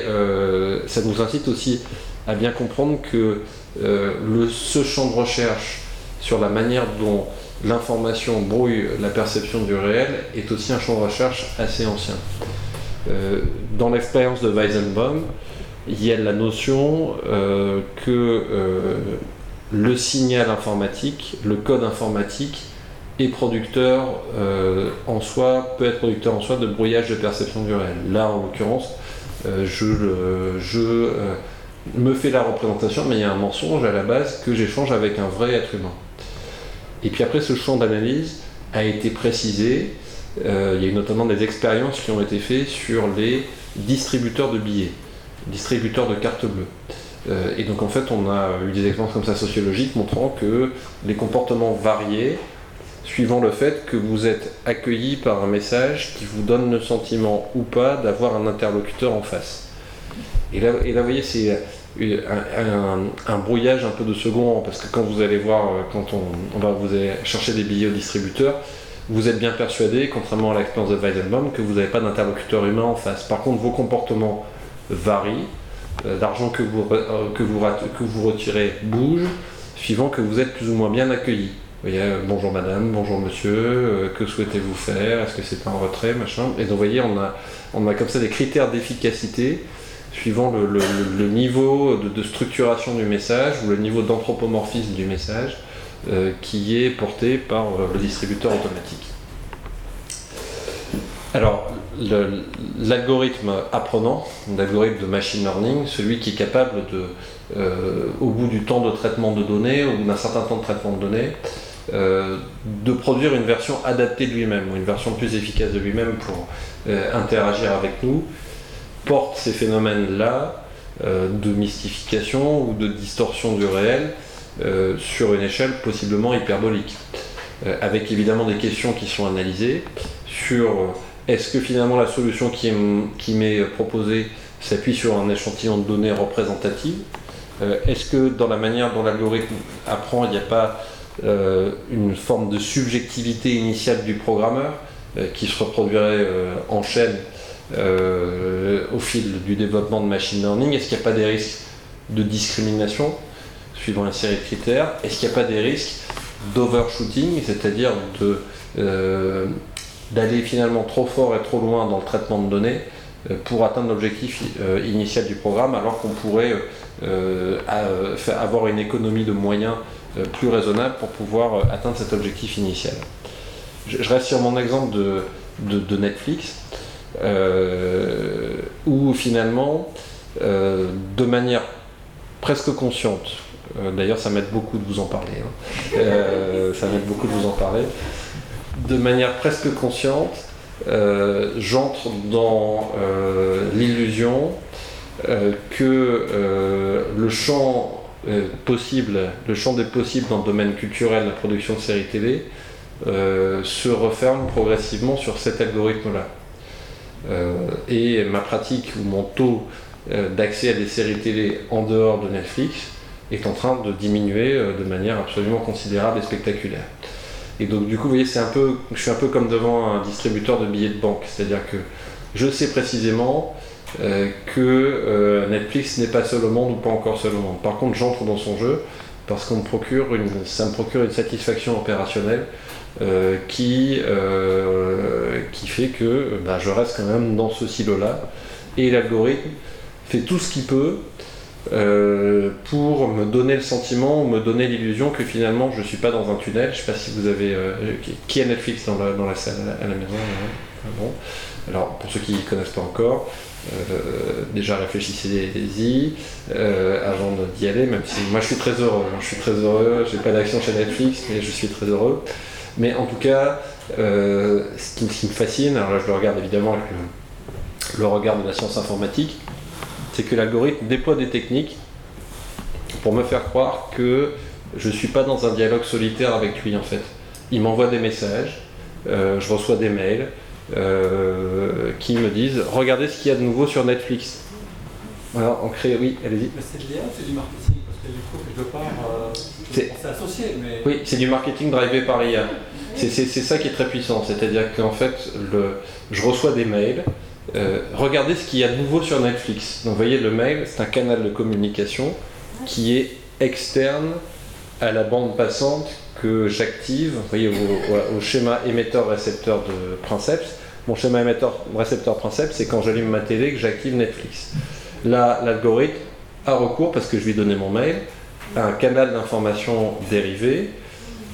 ça nous incite aussi à bien comprendre que ce champ de recherche sur la manière dont l'information brouille la perception du réel est aussi un champ de recherche assez ancien. Dans l'expérience de Weizenbaum, il y a la notion que le signal informatique, le code informatique est producteur euh, en soi, peut être producteur en soi de brouillage de perception du réel. Là, en l'occurrence, euh, je, euh, me fais la représentation, mais il y a un mensonge à la base que j'échange avec un vrai être humain. Et puis après, ce champ d'analyse a été précisé. Il y a eu notamment des expériences qui ont été faites sur les distributeurs de billets, distributeurs de cartes bleues. Euh, et donc en fait, on a eu des expériences comme ça sociologiques montrant que les comportements variaient suivant le fait que vous êtes accueilli par un message qui vous donne le sentiment ou pas d'avoir un interlocuteur en face. Et là, et là vous voyez, c'est un, brouillage un peu de second, parce que quand vous allez voir, euh, quand on, va vous chercher des billets au distributeur, vous êtes bien persuadé, contrairement à l'expérience de Weizenbaum, que vous n'avez pas d'interlocuteur humain en face. Par contre, vos comportements varient, euh, l'argent que vous, euh, que, vous, que vous retirez bouge, suivant que vous êtes plus ou moins bien accueilli. Vous voyez, euh, bonjour madame, bonjour monsieur, que souhaitez-vous faire Est-ce que c'est un retrait, machin Et donc vous voyez, on a, on a comme ça des critères d'efficacité suivant le, niveau de, structuration du message ou le niveau d'anthropomorphisme du message qui est porté par le distributeur automatique. Alors, l'algorithme apprenant, l'algorithme de machine learning, celui qui est capable de, euh, au bout du temps de traitement de données, au bout d'un certain temps de traitement de données, euh, de produire une version adaptée de lui-même, ou une version plus efficace de lui-même pour euh, interagir avec nous, porte ces phénomènes-là de mystification ou de distorsion du réel sur une échelle possiblement hyperbolique, avec évidemment des questions qui sont analysées sur est-ce que finalement la solution qui, m'est proposée s'appuie sur un échantillon de données représentatives? Euh, Est-ce que dans la manière dont l'algorithme apprend, il n'y a pas euh, une forme de subjectivité initiale du programmeur euh, qui se reproduirait en chaîne au fil du développement de machine learning? Est-ce qu'il n'y a pas des risques de discrimination? Suivant une série de critères Est-ce qu'il n'y a pas des risques d'overshooting, c'est-à-dire de d'aller finalement trop fort et trop loin dans le traitement de données euh, pour atteindre l'objectif euh, initial du programme, alors qu'on pourrait euh, avoir une économie de moyens plus raisonnable pour pouvoir atteindre cet objectif initial? Je, reste sur mon exemple de, Netflix, où finalement, de manière presque consciente, d'ailleurs ça m'aide beaucoup de vous en parler, hein, ça m'aide beaucoup de vous en parler, de manière presque consciente, euh, j'entre dans euh, l'illusion euh, que le champ possible, le champ des possibles dans le domaine culturel, la production de séries télé, se referme progressivement sur cet algorithme-là. et ma pratique ou mon taux d'accès à des séries télé en dehors de Netflix est en train de diminuer de manière absolument considérable et spectaculaire. Et donc du coup, vous voyez, c'est un peu, je suis un peu comme devant un distributeur de billets de banque, c'est-à-dire que je sais précisément euh, que euh, Netflix n'est pas seul monde ou pas encore seul au monde. Par contre, j'entre dans son jeu parce qu'on me procure une, ça me procure une satisfaction opérationnelle euh, qui, qui fait que bah, je reste quand même dans ce silo-là. Et l'algorithme fait tout ce qu'il peut euh, pour me donner le sentiment, me donner l'illusion que finalement je ne suis pas dans un tunnel. Je ne sais pas si vous avez. Euh, qui a Netflix dans la, dans la salle à la maison bon. Alors, pour ceux qui ne connaissent pas encore, euh, déjà réfléchissez-y avant d'y aller, même si moi je suis très heureux. Hein. je suis très heureux, j'ai pas d'action chez Netflix, mais je suis très heureux. Mais en tout cas, ce qui, me fascine, alors là je le regarde évidemment avec le regard de la science informatique, c'est que l'algorithme déploie des techniques pour me faire croire que je ne suis pas dans un dialogue solitaire avec lui en fait. Il m'envoie des messages, euh, je reçois des mails euh, qui me disent regardez ce qu'il y a de nouveau sur Netflix. Voilà, on crée, oui, allez-y. C'est lié c'est du marketing? Parce que du coup, quelque part, euh, c'est associé. Mais... Oui, c'est du marketing drivé par IA. C'est ça qui est très puissant, c'est-à-dire qu'en fait, le, je reçois des mails euh, regardez ce qu'il y a de nouveau sur Netflix. Donc voyez, le mail, c'est un canal de communication qui est externe à la bande passante que j'active, voyez, au, schéma émetteur-récepteur de Princeps. Mon schéma émetteur-récepteur Princeps, c'est quand j'allume ma télé que j'active Netflix. Là, l'algorithme a recours, parce que je lui ai donné mon mail, à un canal d'information dérivé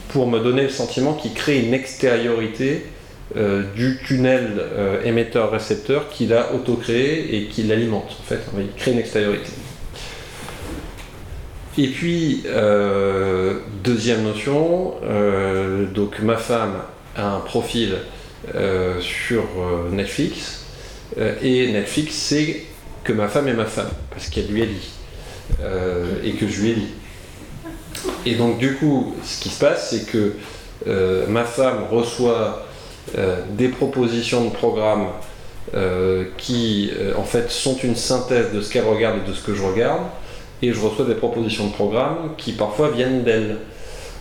pour me donner le sentiment qu'il crée une extériorité euh, du tunnel euh, émetteur-récepteur qu'il a auto-créé et qui l'alimente. En fait, il crée une extériorité. Et puis, euh, deuxième notion, donc ma femme a un profil sur Netflix, et Netflix sait que ma femme est ma femme, parce qu'elle lui a dit, et que je lui ai. Et donc du coup, ce qui se passe, c'est que ma femme reçoit des propositions de programmes euh, qui euh, en fait sont une synthèse de ce qu'elle regarde et de ce que je regarde, et je reçois des propositions de programmes qui parfois viennent d'elle,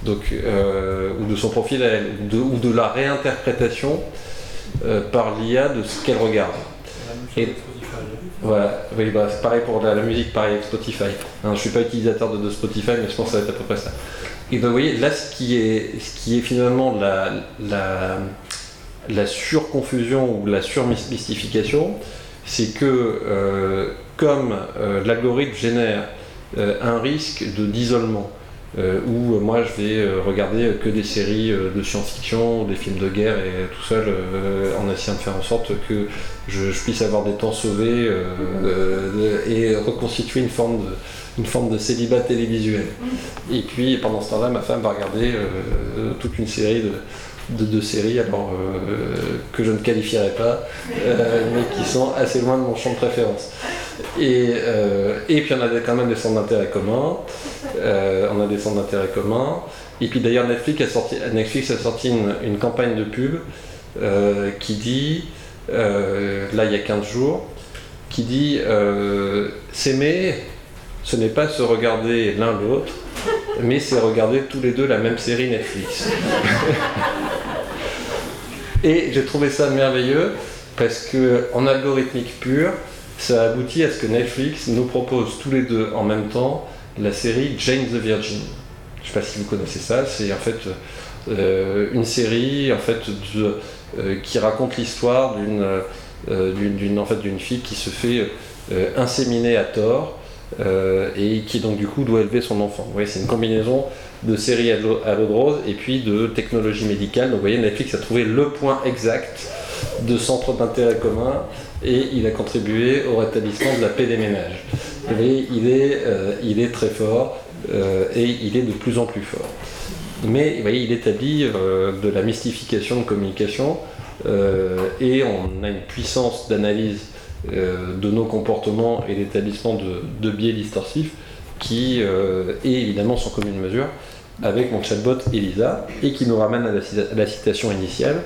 donc ou de son profil à elle, ou de, la réinterprétation par l'IA de ce qu'elle regarde. Et, voilà, oui, bah, c'est pareil pour la, musique, pareil avec Spotify. je ne suis pas utilisateur de, Spotify, mais je pense que ça va être à peu près ça. Et vous voyez, là, ce qui est, ce qui est finalement la, la, la surconfusion ou la surmystification, c'est que euh, comme euh, l'algorithme génère euh, un risque de d'isolement, où moi je vais regarder que des séries de science-fiction, des films de guerre et tout seul en essayant de faire en sorte que je, puisse avoir des temps sauvés et reconstituer une forme de, une forme de célibat télévisuel. Et puis pendant ce temps-là, ma femme va regarder toute une série de, de séries alors, euh, que je ne qualifierais pas, euh, mais qui sont assez loin de mon champ de préférence. Et, euh, et puis on a quand même des centres d'intérêt communs. on a des centres d'intérêt communs. Et puis d'ailleurs Netflix a sorti, Netflix a sorti une, campagne de pub qui dit, là il y a 15 jours, qui dit s'aimer, ce n'est pas se regarder l'un l'autre, mais c'est regarder tous les deux la même série Netflix. Et j'ai trouvé ça merveilleux parce que en algorithmique pure, ça aboutit à ce que Netflix nous propose tous les deux en même temps la série Jane the Virgin. Je ne sais pas si vous connaissez ça, c'est en fait euh, une série en fait euh, qui raconte l'histoire euh, d'une en fait, fille qui se fait inséminer à tort et qui donc du coup doit élever son enfant. Vous voyez, c'est une combinaison de séries à l'eau de rose et puis de technologie médicale. Donc vous voyez, Netflix a trouvé le point exact de centre d'intérêt commun et il a contribué au rétablissement de la paix des ménages. Vous voyez, il est, euh, très fort euh, et il est de plus en plus fort. Mais vous voyez, il établit euh, de la mystification de communication et on a une puissance d'analyse de nos comportements et d'établissement de, biais distorsifs qui est évidemment sans commune mesure avec mon chatbot Elisa et qui nous ramène à la, citation initiale.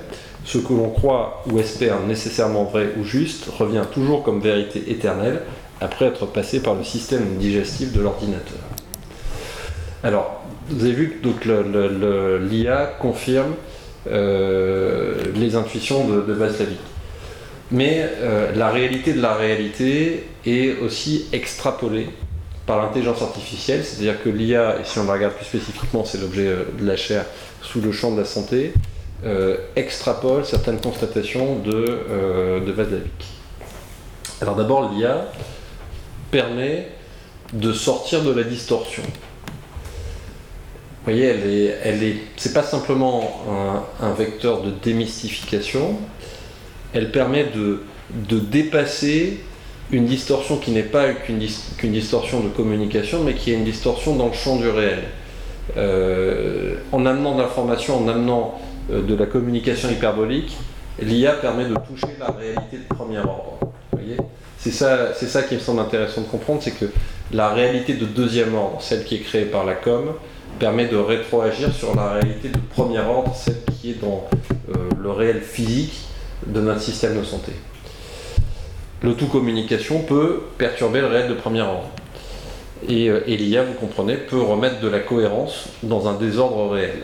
Ce que l'on croit ou espère nécessairement vrai ou juste revient toujours comme vérité éternelle après être passé par le système digestif de l'ordinateur. Alors, vous avez vu que l'IA confirme euh, les intuitions de, de. Mais euh, la réalité de la réalité est aussi extrapolée par l'intelligence artificielle, c'est-à-dire que l'IA, et si on la regarde plus spécifiquement, c'est l'objet euh, de la chair sous le champ de la santé, euh, extrapole certaines constatations de, de Alors d'abord, l'IA permet de sortir de la distorsion. Vous voyez, elle est, elle est, c'est pas simplement un, vecteur de démystification, elle permet de, de dépasser une distorsion qui n'est pas qu'une, distorsion de communication, mais qui est une distorsion dans le champ du réel. Euh, en amenant de l'information, en amenant euh, de la communication hyperbolique, l'IA permet de toucher la réalité de premier ordre. c'est ça, ça qui me semble intéressant de comprendre, c'est que la réalité de deuxième ordre, celle qui est créée par la com, permet de rétroagir sur la réalité de premier ordre, celle qui est dans euh, le réel physique de notre système de santé. L'auto-communication peut perturber le réel de premier ordre. Et, euh, l'IA, vous comprenez, peut remettre de la cohérence dans un désordre réel.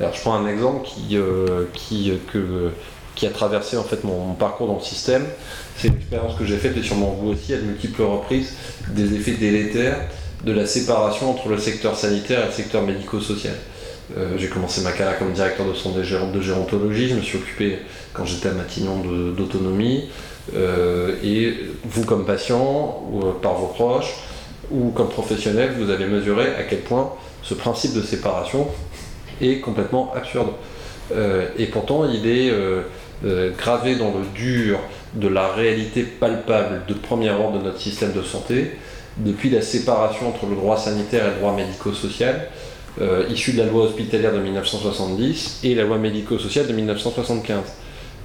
Alors, je prends un exemple qui, euh, qui a traversé en fait mon, parcours dans le système. C'est une expérience que j'ai faite et sûrement vous aussi à de multiples reprises des effets délétères de la séparation entre le secteur sanitaire et le secteur médico-social. Euh, j'ai commencé ma carrière comme directeur de centre de gérontologie, je me suis occupé quand j'étais à Matignon d'autonomie, euh, et vous comme patient, ou euh, par vos proches, ou comme professionnel, vous avez mesuré à quel point ce principe de séparation est complètement absurde. et pourtant, il est gravé dans le dur de la réalité palpable de premier ordre de notre système de santé, depuis la séparation entre le droit sanitaire et le droit médico-social, euh, issu de la loi hospitalière de 1970 et la loi médico-sociale de 1975,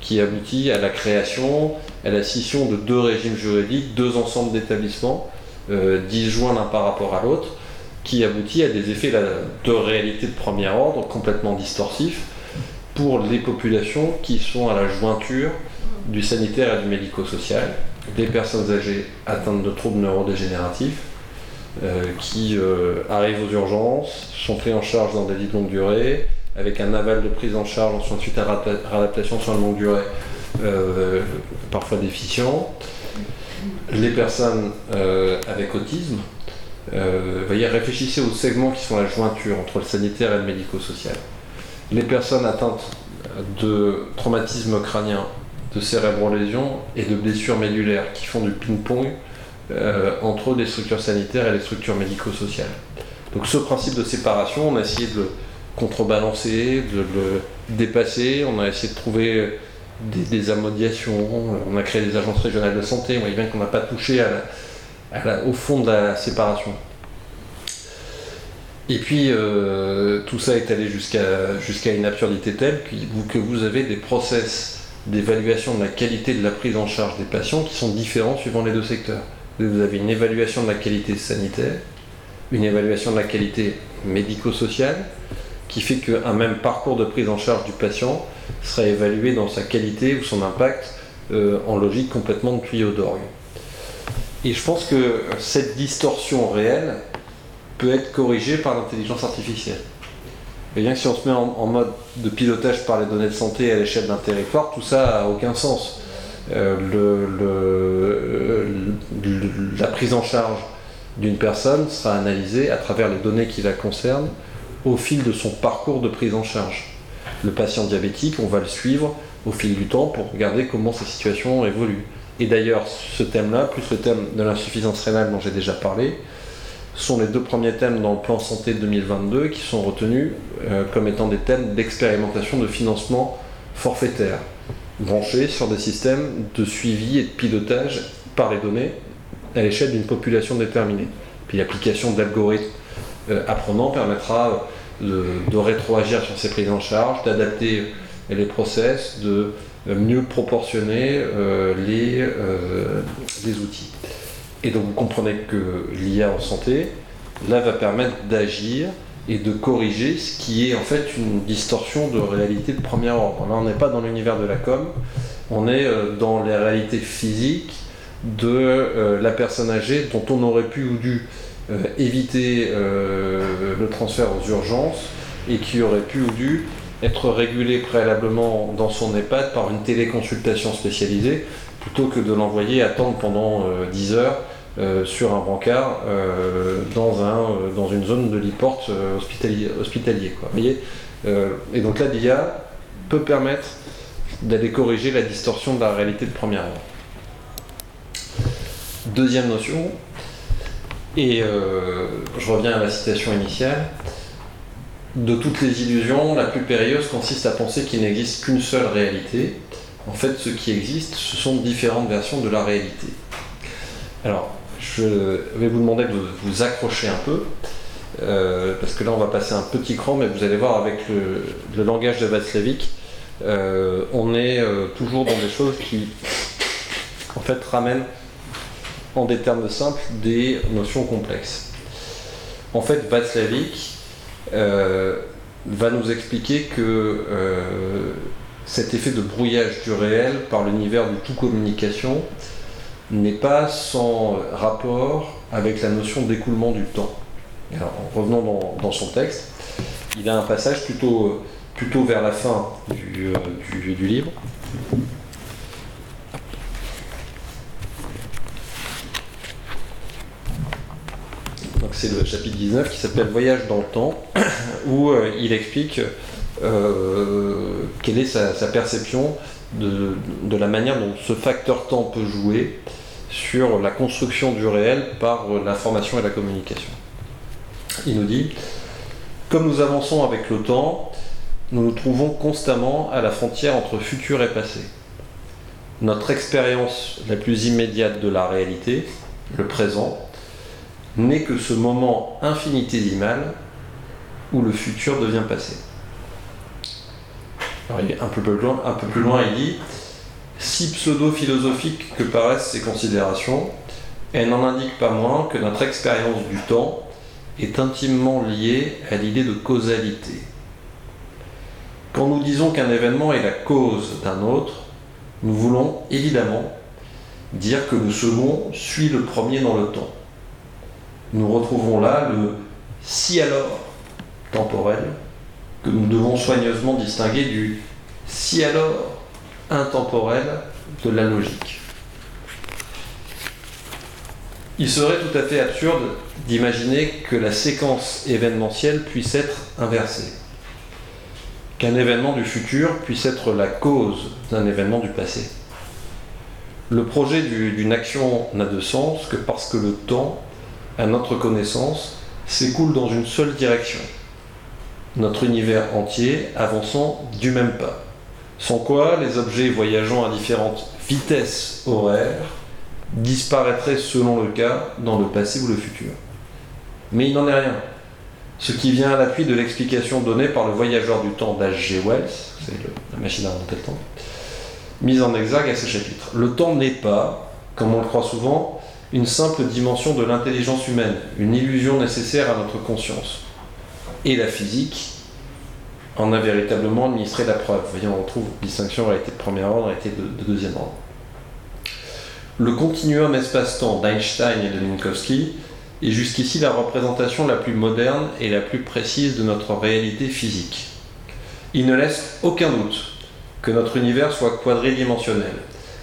qui aboutit à la création, à la scission de deux régimes juridiques, deux ensembles d'établissements, euh, disjoints l'un par rapport à l'autre, qui aboutit à des effets de réalité de premier ordre complètement distorsifs pour les populations qui sont à la jointure du sanitaire et du médico-social, des personnes âgées atteintes de troubles neurodégénératifs qui euh, arrivent aux urgences, sont pris en charge dans des lits de longue durée, avec un aval de prise en charge ensuite à réadaptation sur la longue durée, euh, parfois déficient. Les personnes avec autisme, voyez, réfléchissez aux segments qui sont la jointure entre le sanitaire et le médico-social. Les personnes atteintes de traumatisme crânien de cérébrolésions et de blessures médulaires qui font du ping-pong euh, entre les structures sanitaires et les structures médico-sociales. Donc ce principe de séparation, on a essayé de le contrebalancer, de le dépasser, on a essayé de trouver des, amodiations, on a créé des agences régionales de santé, on voit bien qu'on n'a pas touché au fond de la séparation. Et puis euh, tout ça est allé jusqu'à une absurdité telle que vous avez des process d'évaluation de la qualité de la prise en charge des patients qui sont différents suivant les deux secteurs. Vous avez une évaluation de la qualité sanitaire, une évaluation de la qualité médico-sociale, qui fait qu'un même parcours de prise en charge du patient sera évalué dans sa qualité ou son impact euh, en logique complètement de tuyau d'orgue. Et je pense que cette distorsion réelle peut être corrigée par l'intelligence artificielle. Et bien que si on se met en, mode de pilotage par les données de santé à l'échelle d'un territoire, tout ça n'a aucun sens. Euh, la prise en charge d'une personne sera analysée à travers les données qui la concernent au fil de son parcours de prise en charge. Le patient diabétique, on va le suivre au fil du temps pour regarder comment sa situation évolue. Et d'ailleurs, ce thème-là, plus le thème de l'insuffisance rénale dont j'ai déjà parlé, sont les deux premiers thèmes dans le plan santé 2022 qui sont retenus euh, comme étant des thèmes d'expérimentation de financement forfaitaire, branchés sur des systèmes de suivi et de pilotage par les données à l'échelle d'une population déterminée. Puis l'application d'algorithmes euh, apprenants permettra euh, de, rétroagir sur ces prises en charge, d'adapter les process, de mieux proportionner les, les outils. Et donc vous comprenez que l'IA en santé, là, va permettre d'agir et de corriger ce qui est en fait une distorsion de réalité de premier ordre. Là, on n'est pas dans l'univers de la com, on est euh, dans les réalités physiques de euh, la personne âgée dont on aurait pu ou dû euh, éviter le transfert aux urgences et qui aurait pu ou dû être régulé préalablement dans son EHPAD par une téléconsultation spécialisée plutôt que de l'envoyer attendre pendant 10 euh, heures euh, sur un brancard euh, dans, un, dans une zone de l'e-porte hospitalier. hospitalier quoi. Voyez et donc là, l'IA peut permettre d'aller corriger la distorsion de la réalité de première ordre. Deuxième notion, Et euh, je reviens à la citation initiale. De toutes les illusions, la plus périlleuse consiste à penser qu'il n'existe qu'une seule réalité. En fait, ce qui existe, ce sont différentes versions de la réalité. Alors, je vais vous demander de vous accrocher un peu, euh, parce que là, on va passer un petit cran, mais vous allez voir avec le, langage de Václavic, euh, on est toujours dans des choses qui, en fait, ramènent en des termes simples des notions complexes. En fait, Václavic euh, va nous expliquer que euh, cet effet de brouillage du réel par l'univers du tout communication n'est pas sans rapport avec la notion d'écoulement du temps. En revenant dans, son texte, il a un passage plutôt, vers la fin du, euh, livre c'est le chapitre 19 qui s'appelle Voyage dans le temps, où euh, il explique euh, quelle est sa, perception de, la manière dont ce facteur temps peut jouer sur la construction du réel par euh, l'information et la communication. Il nous dit, comme nous avançons avec le temps, nous nous trouvons constamment à la frontière entre futur et passé. Notre expérience la plus immédiate de la réalité, le présent, n'est que ce moment infinitésimal où le futur devient passé. Alors, il est un peu plus loin, un il dit si pseudo-philosophique que paraissent ces considérations, elles n'en indiquent pas moins que notre expérience du temps est intimement liée à l'idée de causalité. Quand nous disons qu'un événement est la cause d'un autre, nous voulons évidemment dire que le second suit le premier dans le temps nous retrouvons là le si alors temporel nous devons soigneusement distinguer du si alors intemporel de la logique. Il serait tout à fait absurde d'imaginer que la séquence événementielle puisse être inversée, qu'un événement du futur puisse être la cause d'un événement du passé. Le projet d'une action n'a de sens que parce que le temps à notre connaissance, s'écoule dans une seule direction, notre univers entier avançant du même pas, sans quoi les objets voyageant à différentes vitesses horaires disparaîtraient selon le cas dans le passé ou le futur. Mais il n'en est rien. Ce qui vient à l'appui de l'explication donnée par le voyageur du temps d'H.G. Wells, c'est la machine à remonter le temps, mise en exergue à ce chapitre. Le temps n'est pas, comme on le croit souvent, une simple dimension de l'intelligence humaine, une illusion nécessaire à notre conscience. Et la physique en a véritablement administré la preuve. Voyez, on retrouve distinction réalité de premier ordre, réalité de, de deuxième ordre. Le continuum espace-temps d'Einstein et de Minkowski est jusqu'ici la représentation la plus moderne et la plus précise de notre réalité physique. Il ne laisse aucun doute que notre univers soit quadridimensionnel,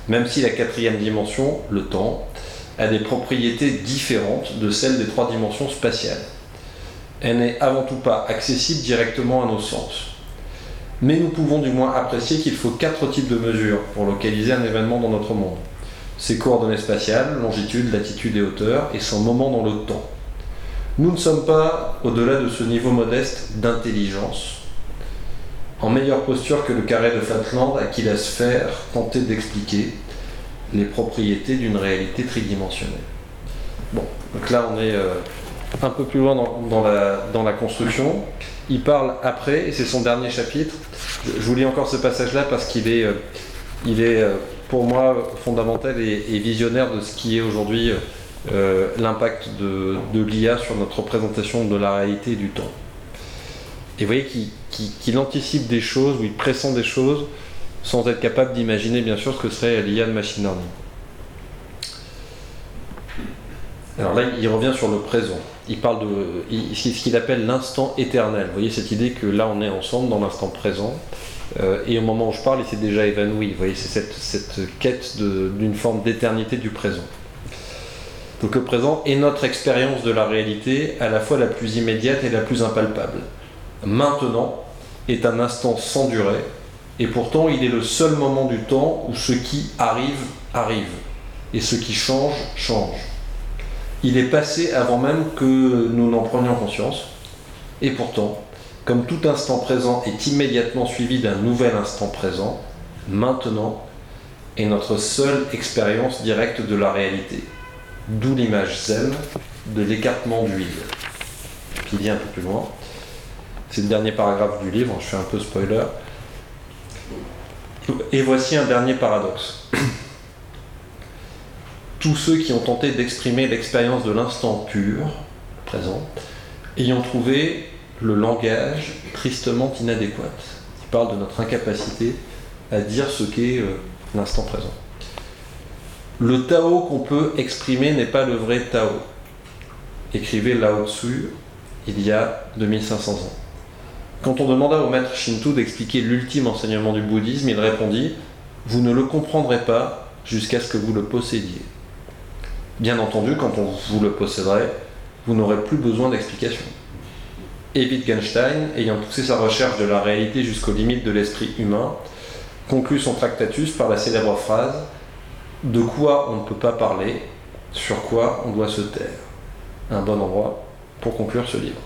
même si la quatrième dimension, le temps, a des propriétés différentes de celles des trois dimensions spatiales. Elle n'est avant tout pas accessible directement à nos sens. Mais nous pouvons du moins apprécier qu'il faut quatre types de mesures pour localiser un événement dans notre monde. Ses coordonnées spatiales, longitude, latitude et hauteur, et son moment dans le temps. Nous ne sommes pas au-delà de ce niveau modeste d'intelligence, en meilleure posture que le carré de Flatland à qui la sphère tentait d'expliquer, les propriétés d'une réalité tridimensionnelle. Bon, donc là on est euh, un peu plus loin dans, la, construction. Il parle après, et c'est son dernier chapitre. Je, vous lis encore ce passage-là parce qu'il est, euh, il est euh, pour moi fondamental et, visionnaire de ce qui est aujourd'hui l'impact de, de l'IA sur notre représentation de la réalité et du temps. Et vous voyez qu'il anticipe des choses, ou il pressent des choses sans être capable d'imaginer bien sûr ce que serait l'IA de machine learning. Alors là, il revient sur le présent. Il parle de ce qu'il appelle l'instant éternel. Vous voyez cette idée que là, on est ensemble dans l'instant présent. Euh, et au moment où je parle, il s'est déjà évanoui. Vous voyez, c'est cette, cette, quête d'une forme d'éternité du présent. Donc le présent est notre expérience de la réalité à la fois la plus immédiate et la plus impalpable. Maintenant est un instant sans durée, et pourtant, il est le seul moment du temps où ce qui arrive, arrive. Et ce qui change, change. Il est passé avant même que nous n'en prenions conscience. Et pourtant, comme tout instant présent est immédiatement suivi d'un nouvel instant présent, maintenant est notre seule expérience directe de la réalité. D'où l'image zen de l'écartement du vide. Qui un peu plus loin. C'est le dernier paragraphe du livre, je fais un peu spoiler. Et voici un dernier paradoxe. Tous ceux qui ont tenté d'exprimer l'expérience de l'instant pur, présent, ayant trouvé le langage tristement inadéquat. Il parle de notre incapacité à dire ce qu'est euh, l'instant présent. Le Tao qu'on peut exprimer n'est pas le vrai Tao. Écrivait Lao Tzu il y a 2500 ans. Quand on demanda au maître Shinto d'expliquer l'ultime enseignement du bouddhisme, il répondit Vous ne le comprendrez pas jusqu'à ce que vous le possédiez. Bien entendu, quand on vous le posséderez, vous n'aurez plus besoin d'explication. Et Wittgenstein, ayant poussé sa recherche de la réalité jusqu'aux limites de l'esprit humain, conclut son tractatus par la célèbre phrase De quoi on ne peut pas parler, sur quoi on doit se taire. Un bon endroit pour conclure ce livre.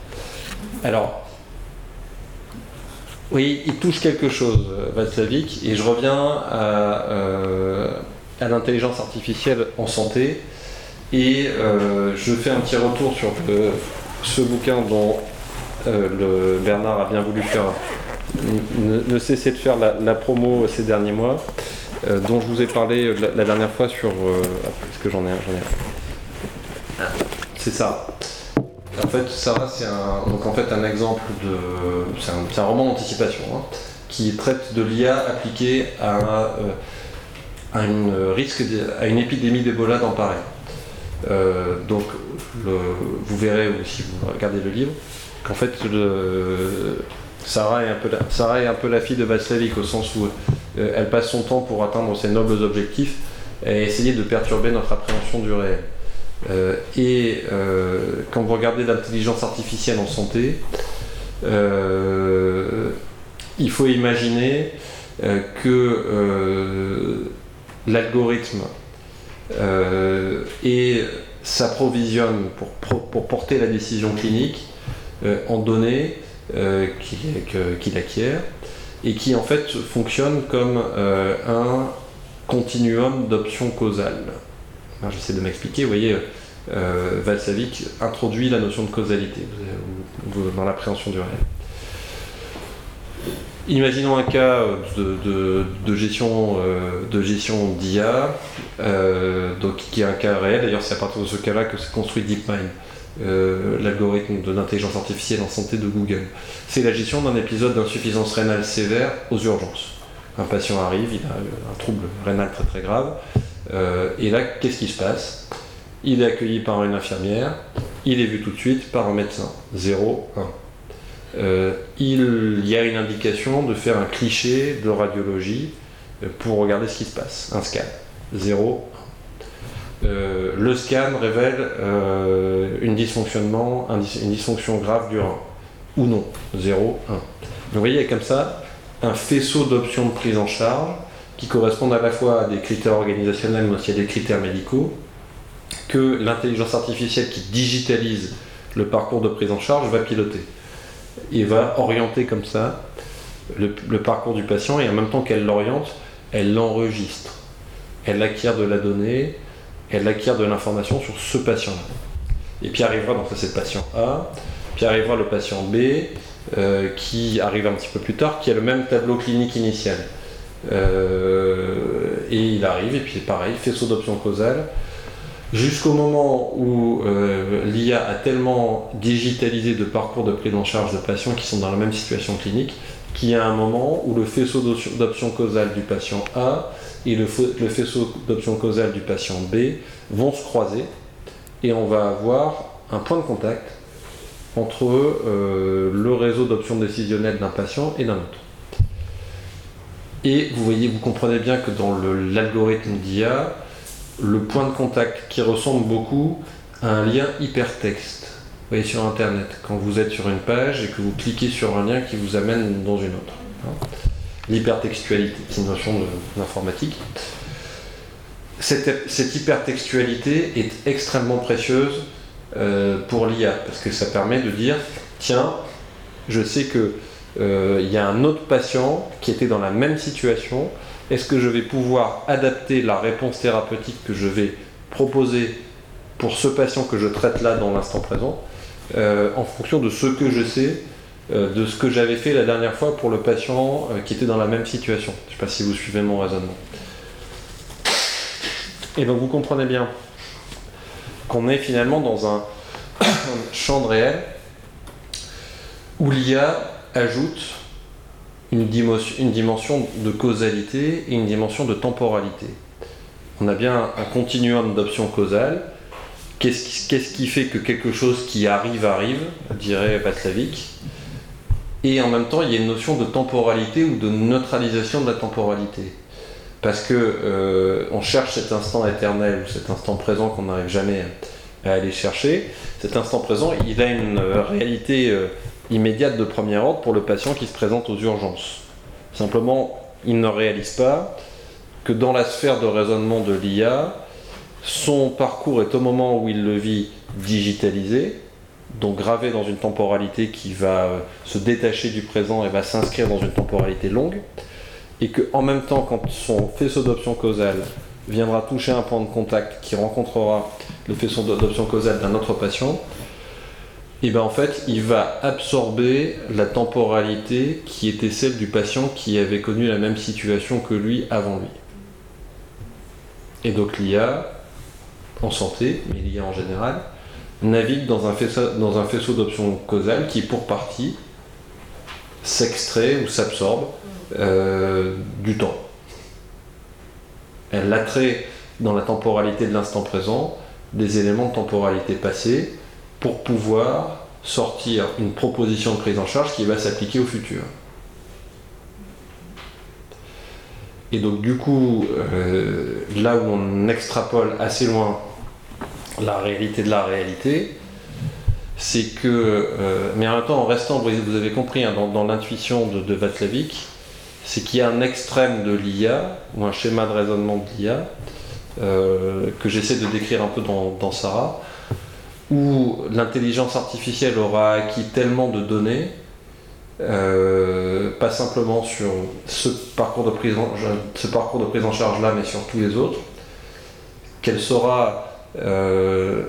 Alors, oui, il touche quelque chose, Václavic, et je reviens euh, à l'intelligence artificielle en santé, et euh, je fais un petit retour sur ce bouquin dont euh, Bernard a bien voulu faire, ne, cesser de faire la, promo ces derniers mois, euh, dont je vous ai parlé la, dernière fois sur. Est-ce que j'en ai un? Ah, c'est ça. En fait, Sarah, c'est un, donc en fait un exemple de. C'est un, roman d'anticipation hein, qui traite de l'IA appliquée à, à, une risque, à une épidémie d'Ebola dans Paris. Donc, vous verrez si vous regardez le livre, qu'en fait, Sarah, est un peu la, Sarah est un peu la fille de Vaslavik au sens où euh, elle passe son temps pour atteindre ses nobles objectifs et essayer de perturber notre appréhension du réel. Euh, et euh, quand vous regardez l'intelligence artificielle en santé, il faut imaginer que l'algorithme s'approvisionne pour, pour, porter la décision clinique euh, en données euh, qu'il acquiert et qui en fait fonctionne comme euh, un continuum d'options causales. J'essaie de m'expliquer, vous voyez, euh, Valsavik introduit la notion de causalité dans l'appréhension du réel. Imaginons un cas de, gestion de gestion d'IA, donc qui est un cas réel. D'ailleurs, c'est à partir de ce cas-là que s'est construit DeepMind. Euh, l'algorithme de l'intelligence artificielle en santé de Google. C'est la gestion d'un épisode d'insuffisance rénale sévère aux urgences. Un patient arrive, il a un trouble rénal très très grave, euh, et là, qu'est-ce qui se passe? Il est accueilli par une infirmière, il est vu tout de suite par un médecin, 0, 1. Euh, il y a une indication de faire un cliché de radiologie pour regarder ce qui se passe, un scan, 0, euh, le scan révèle euh, une dysfonctionnement, une dysfonction grave du rein. Ou non, 0, 1. vous voyez, il y a comme ça un faisceau d'options de prise en charge qui correspondent à la fois à des critères organisationnels mais aussi à des critères médicaux que l'intelligence artificielle qui digitalise le parcours de prise en charge va piloter et va orienter comme ça le, parcours du patient et en même temps qu'elle l'oriente, elle l'enregistre. Elle acquiert de la donnée, elle acquiert de l'information sur ce patient-là. Et puis arrivera, donc ça c'est le patient A, puis arrivera le patient B, euh, qui arrive un petit peu plus tard, qui a le même tableau clinique initial. Euh, et il arrive, et puis pareil, faisceau d'options causales, jusqu'au moment où euh, l'IA a tellement digitalisé de parcours de prise en charge de patients qui sont dans la même situation clinique, qu'il y a un moment où le faisceau d'options causales du patient A et le, faisceau d'options causales du patient B vont se croiser et on va avoir un point de contact entre euh, le réseau d'options décisionnelles d'un patient et d'un autre. Et vous voyez, vous comprenez bien que dans l'algorithme d'IA, le point de contact qui ressemble beaucoup à un lien hypertexte. Vous voyez sur Internet, quand vous êtes sur une page et que vous cliquez sur un lien qui vous amène dans une autre. Hein l'hypertextualité, c'est une notion d'informatique. cette, cette hypertextualité est extrêmement précieuse euh, pour l'IA, parce que ça permet de dire, tiens, je sais que euh, il y a un autre patient qui était dans la même situation, est-ce que je vais pouvoir adapter la réponse thérapeutique que je vais proposer pour ce patient que je traite là dans l'instant présent, euh, en fonction de ce que je sais, de ce que j'avais fait la dernière fois pour le patient qui était dans la même situation? Je ne sais pas si vous suivez mon raisonnement. Et donc vous comprenez bien qu'on est finalement dans un champ de réel où l'IA ajoute une dimension, une dimension, de causalité et une dimension de temporalité. On a bien un continuum d'options causales. Qu'est-ce qui, fait que quelque chose qui arrive arrive, dirait Václavic Et en même temps, il y a une notion de temporalité ou de neutralisation de la temporalité parce que euh, on cherche cet instant éternel ou cet instant présent qu'on n'arrive jamais à aller chercher. Cet instant présent, il a une euh, réalité euh, immédiate de premier ordre pour le patient qui se présente aux urgences. Simplement, il ne réalise pas que dans la sphère de raisonnement de l'IA, son parcours est au moment où il le vit digitalisé, donc gravé dans une temporalité qui va se détacher du présent et va s'inscrire dans une temporalité longue et que en même temps, quand son faisceau d'option causale viendra toucher un point de contact qui rencontrera le faisceau d'option causale d'un autre patient, et ben en fait, il va absorber la temporalité qui était celle du patient qui avait connu la même situation que lui avant lui. Et donc l'IA, en santé, mais l'IA en général, navigue dans un faisceau, dans un faisceau d'options causales qui, pour partie, s'extrait ou s'absorbe euh, du temps. Elle l'attrait dans la temporalité de l'instant présent des éléments de temporalité passée pour pouvoir sortir une proposition de prise en charge qui va s'appliquer au futur. Et donc du coup, euh, là où on extrapole assez loin la réalité de la réalité, c'est que, euh, mais en même temps en restant, vous avez compris, hein, dans, l'intuition de, de c'est qu'il y a un extrême de l'IA, ou un schéma de raisonnement de l'IA, euh, que j'essaie de décrire un peu dans, Sarah, où l'intelligence artificielle aura acquis tellement de données, euh, pas simplement sur ce parcours, de prise en, charge là, mais sur tous les autres, qu'elle saura euh,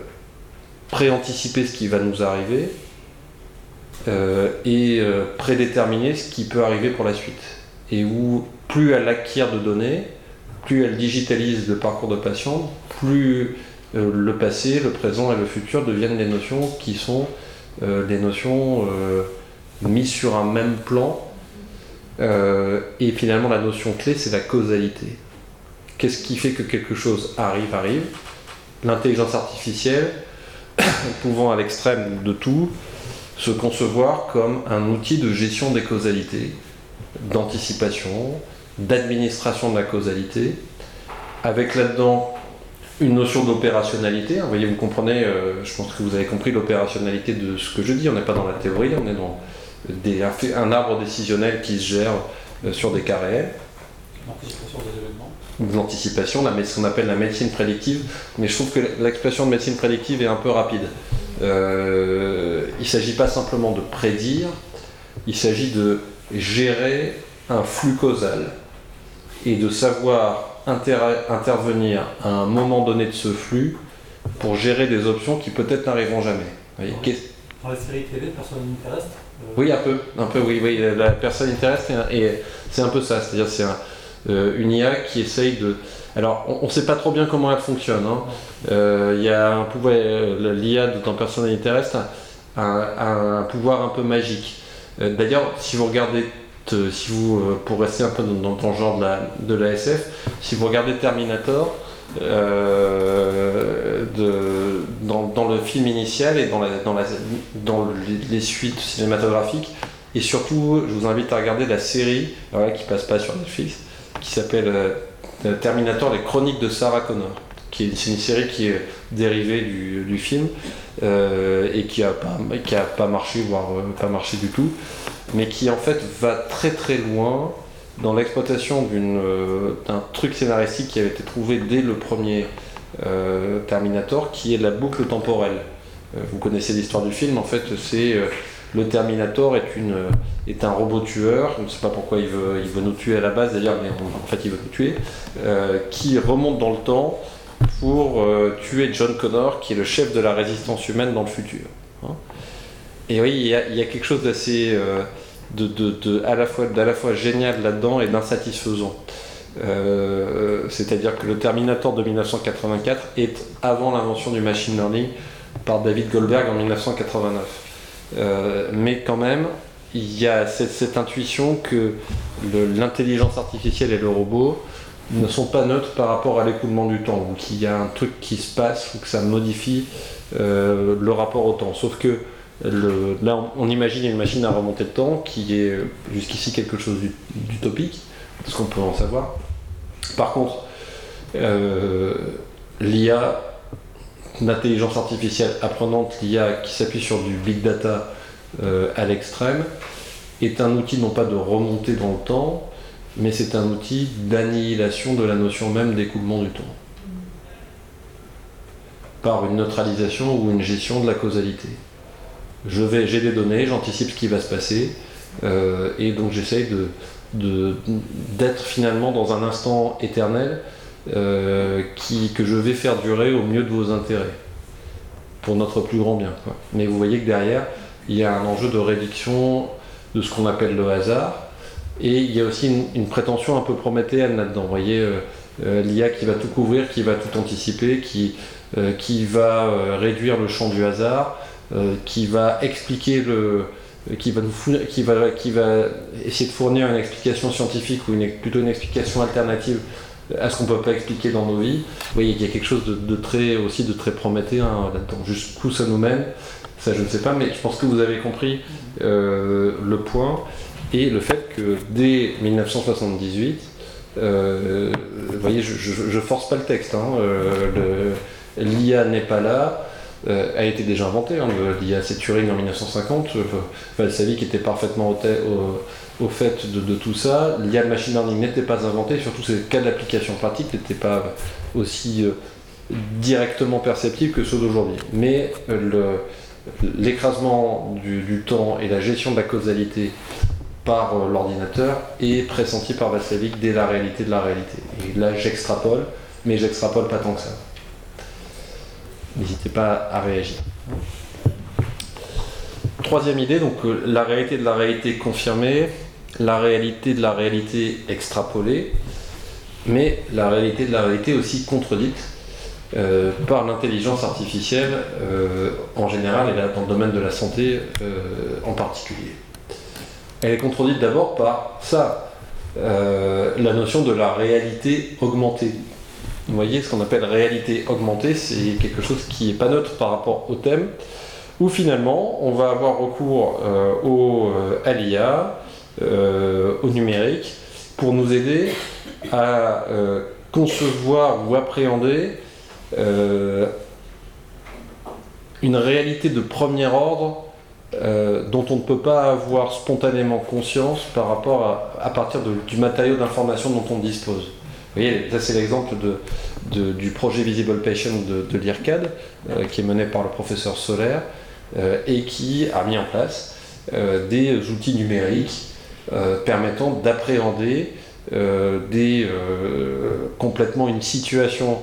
préanticiper ce qui va nous arriver et prédéterminer ce qui peut arriver pour la suite. Et où plus elle acquiert de données, plus elle digitalise le parcours de patient, plus euh, le passé, le présent et le futur deviennent des notions qui sont euh, des notions euh, mises sur un même plan. et finalement, la notion clé, c'est la causalité. Qu'est-ce qui fait que quelque chose arrive, arrive? L'intelligence artificielle, pouvant à l'extrême de tout, se concevoir comme un outil de gestion des causalités, d'anticipation, d'administration de la causalité, avec là-dedans une notion d'opérationnalité. Vous voyez, vous comprenez, euh, je pense que vous avez compris l'opérationnalité de ce que je dis. On n'est pas dans la théorie, on est dans des, un, arbre décisionnel qui se gère euh, sur des cas réels. L'anticipation des événements. L'anticipation, ce qu'on appelle la médecine prédictive. Mais je trouve que l'expression de médecine prédictive est un peu rapide. Euh, il ne s'agit pas simplement de prédire, il s'agit de gérer un flux causal et de savoir intervenir à un moment donné de ce flux pour gérer des options qui peut-être n'arriveront jamais. Dans la série télé, personne terrestre euh, Oui, un peu, un peu, oui, oui, la personne terrestre, et, c'est un peu ça, c'est-à-dire c'est euh, une IA qui essaye de. Alors, on ne sait pas trop bien comment elle fonctionne. Hein. Euh, y a un pouvoir, l'IA dans Personne terrestre a un pouvoir un peu magique. Euh, d'ailleurs, si vous regardez, si vous, euh, pour rester un peu dans, le genre de la, SF, si vous regardez Terminator, euh, dans, le film initial et dans, les, suites cinématographiques, et surtout, je vous invite à regarder la série qui passe pas sur Netflix, qui s'appelle Terminator, les chroniques de Sarah Connor. C'est une série qui est dérivée du, film euh, et qui n'a pas, qui a pas marché, voire euh, pas marché du tout, mais qui en fait va très très loin dans l'exploitation d'un truc scénaristique qui avait été trouvé dès le premier Terminator, qui est la boucle temporelle. vous connaissez l'histoire du film, en fait, c'est le Terminator est, un robot tueur, je ne sais pas pourquoi il veut, nous tuer à la base d'ailleurs, mais en fait il veut nous tuer, euh, qui remonte dans le temps pour euh, tuer John Connor, qui est le chef de la résistance humaine dans le futur. Et oui, il y, a, quelque chose d'assez, euh, de, de, à, la fois, à la fois génial là-dedans et d'insatisfaisant. C'est-à-dire que le Terminator de 1984 est avant l'invention du machine learning par David Goldberg en 1989. Euh, mais quand même, il y a cette, intuition que l'intelligence artificielle et le robot ne sont pas neutres par rapport à l'écoulement du temps, ou qu'il y a un truc qui se passe, ou que ça modifie euh, le rapport au temps. Sauf que là, on, imagine une machine à remonter le temps qui est jusqu'ici quelque chose d'utopique, parce qu'on peut en savoir. Par contre, euh, l'IA d'intelligence artificielle apprenante, l'IA qui s'appuie sur du big data euh, à l'extrême, est un outil non pas de remonter dans le temps, mais c'est un outil d'annihilation de la notion même d'écoulement du temps. Par une neutralisation ou une gestion de la causalité. Je vais, j'ai des données, j'anticipe ce qui va se passer, euh, et donc j'essaye de, d'être finalement dans un instant éternel euh, qui, que je vais faire durer au mieux de vos intérêts, pour notre plus grand bien. Mais vous voyez que derrière, il y a un enjeu de réduction de ce qu'on appelle le hasard, et il y a aussi une, prétention un peu prométhéenne là-dedans. Vous voyez, euh, l'IA qui va tout couvrir, qui va tout anticiper, qui, qui va réduire le champ du hasard, qui va expliquer le, qui va, nous qui, va, qui va essayer de fournir une explication scientifique ou une, plutôt une explication alternative à ce qu'on ne peut pas expliquer dans nos vies. Vous voyez, il y a quelque chose de, très, aussi de très prometteur là-dedans. Jusqu'où ça nous mène, ça je ne sais pas, mais je pense que vous avez compris euh, le point et le fait que dès 1978, euh, vous voyez, je, ne force pas le texte, hein, euh, l'IA n'est pas là, a été déjà inventé, hein, l'IA c'est Turing en 1950, Valsavi qui était parfaitement au, fait de, tout ça. L'IA machine learning n'était pas inventé, surtout ces cas d'application pratique n'étaient pas aussi euh, directement perceptibles que ceux d'aujourd'hui. Mais euh, l'écrasement du, temps et la gestion de la causalité par euh, l'ordinateur est pressenti par Vassavik dès la réalité de la réalité. Et là, j'extrapole, mais j'extrapole pas tant que ça. N'hésitez pas à réagir. Troisième idée, donc la réalité de la réalité confirmée la réalité de la réalité extrapolée, mais la réalité de la réalité aussi contredite euh, par l'intelligence artificielle euh, en général et dans le domaine de la santé euh, en particulier. Elle est contredite d'abord par ça, la notion de la réalité augmentée. Vous voyez, ce qu'on appelle réalité augmentée, c'est quelque chose qui n'est pas neutre par rapport au thème, où finalement on va avoir recours au, à l'IA, euh, au numérique pour nous aider à euh, concevoir ou appréhender euh, une réalité de premier ordre dont on ne peut pas avoir spontanément conscience par rapport à, partir du matériau d'information dont on dispose. Vous voyez, ça c'est l'exemple du projet Visible Patient de, l'IRCAD, qui est mené par le professeur Solaire, et qui a mis en place des outils numériques euh, permettant d'appréhender euh, euh, complètement une situation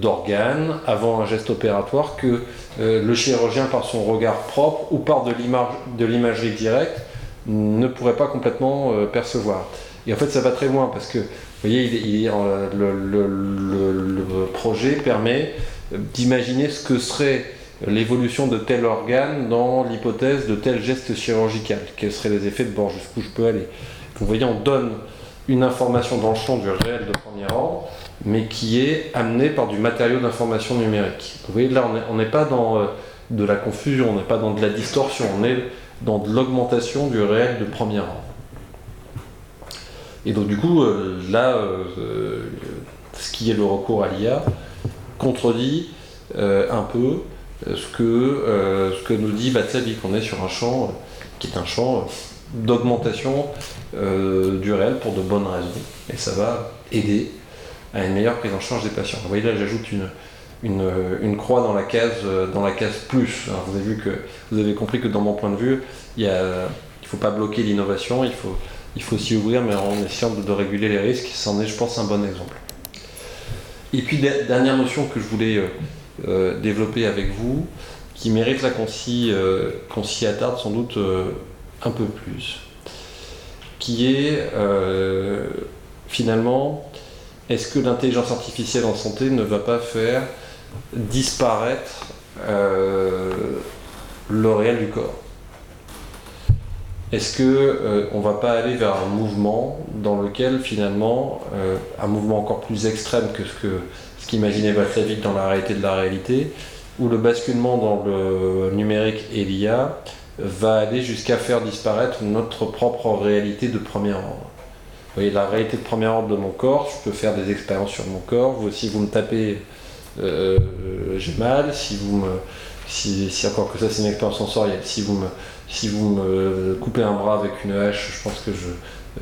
d'organe avant un geste opératoire que le chirurgien, par son regard propre ou par de l'imagerie directe, ne pourrait pas complètement percevoir. Et en fait, ça va très loin parce que, vous voyez, le, projet permet d'imaginer ce que serait l'évolution de tel organe dans l'hypothèse de tel geste chirurgical. Quels seraient les effets de bord, jusqu'où je peux aller. Vous voyez, on donne une information dans le champ du réel de premier ordre, mais qui est amenée par du matériau d'information numérique. Vous voyez, là, on n'est pas dans euh, de la confusion, on n'est pas dans de la distorsion, on est dans de l'augmentation du réel de premier ordre. Et donc, du coup, euh, là, euh, ce qui est le recours à l'IA contredit un peu ce que, euh, ce que nous dit Vatsabi, qu'on est sur un champ euh, qui est un champ d'augmentation du réel pour de bonnes raisons. Et ça va aider à une meilleure prise en charge des patients. Vous voyez là, j'ajoute une, une, croix dans la case, dans la case plus. vous avez vu que vous avez compris que dans mon point de vue, il ne faut pas bloquer l'innovation, il faut, il faut s'y ouvrir, mais en essayant de, réguler les risques. C'en est, je pense, un bon exemple. Et puis, dernière notion que je voulais euh, euh, développer avec vous, qui mérite là qu'on s'y euh, attarde sans doute un peu plus, qui est finalement, est-ce que l'intelligence artificielle en santé ne va pas faire disparaître le réel du corps? Est-ce qu'on euh, ne va pas aller vers un mouvement dans lequel finalement, euh, un mouvement encore plus extrême que ce que ce qu'imaginait vite dans la réalité de la réalité, où le basculement dans le numérique et l'IA va aller jusqu'à faire disparaître notre propre réalité de premier ordre? Vous voyez, la réalité de premier ordre de mon corps, je peux faire des expériences sur mon corps, si vous me tapez, euh, j'ai mal, si vous me... Si, si encore que ça c'est une expérience sensorielle, si vous me si vous me coupez un bras avec une hache, je pense que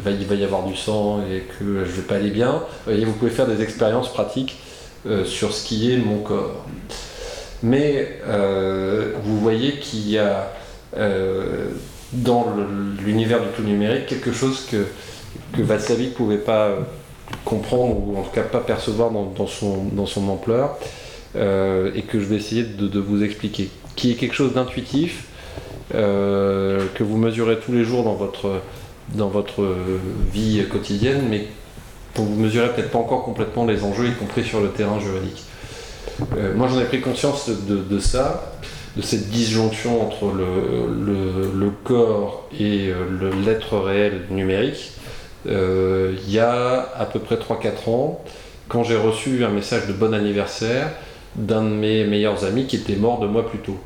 il va y avoir du sang et que je vais pas aller bien. vous pouvez faire des expériences pratiques euh, sur ce qui est mon corps. Mais euh, vous voyez qu'il y a euh, dans l'univers du tout numérique quelque chose que, que ne pouvait pas comprendre ou en tout cas pas percevoir dans, son, dans son ampleur et que je vais essayer de, vous expliquer. Qui est quelque chose d'intuitif, que vous mesurez tous les jours dans votre, dans votre vie quotidienne, mais dont vous mesurez peut-être pas encore complètement les enjeux, y compris sur le terrain juridique. Euh, moi, j'en ai pris conscience de, ça, de cette disjonction entre le, le, corps et euh, l'être réel numérique, il y a à peu près 3-4 ans, quand j'ai reçu un message de bon anniversaire d'un de mes meilleurs amis qui était mort deux mois plus tôt.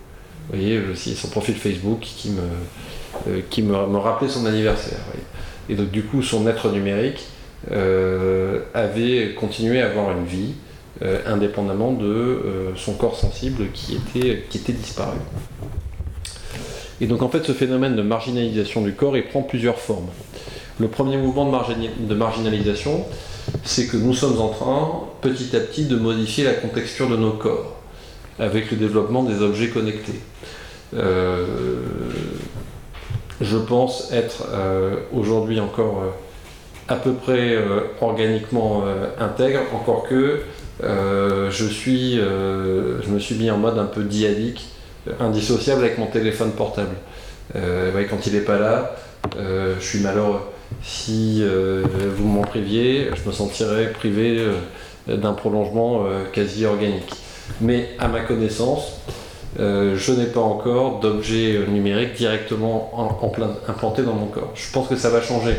Vous voyez, son profil Facebook qui me, euh, qui me, rappelait son anniversaire. Et donc du coup, son être numérique euh, avait continué à avoir une vie euh, indépendamment de son corps sensible qui était, qui était disparu. Et donc en fait, ce phénomène de marginalisation du corps, il prend plusieurs formes. Le premier mouvement de marginalisation, c'est que nous sommes en train, petit à petit, de modifier la contexture de nos corps avec le développement des objets connectés. Euh, je pense être euh, aujourd'hui encore euh, à peu près organiquement intègre, encore que je, suis, je me suis mis en mode un peu diadique, indissociable avec mon téléphone portable. quand il n'est pas là, je suis malheureux. Si vous m'en priviez, je me sentirais privé d'un prolongement quasi organique. Mais à ma connaissance, euh, je n'ai pas encore d'objet numérique directement implanté dans mon corps. Je pense que ça va changer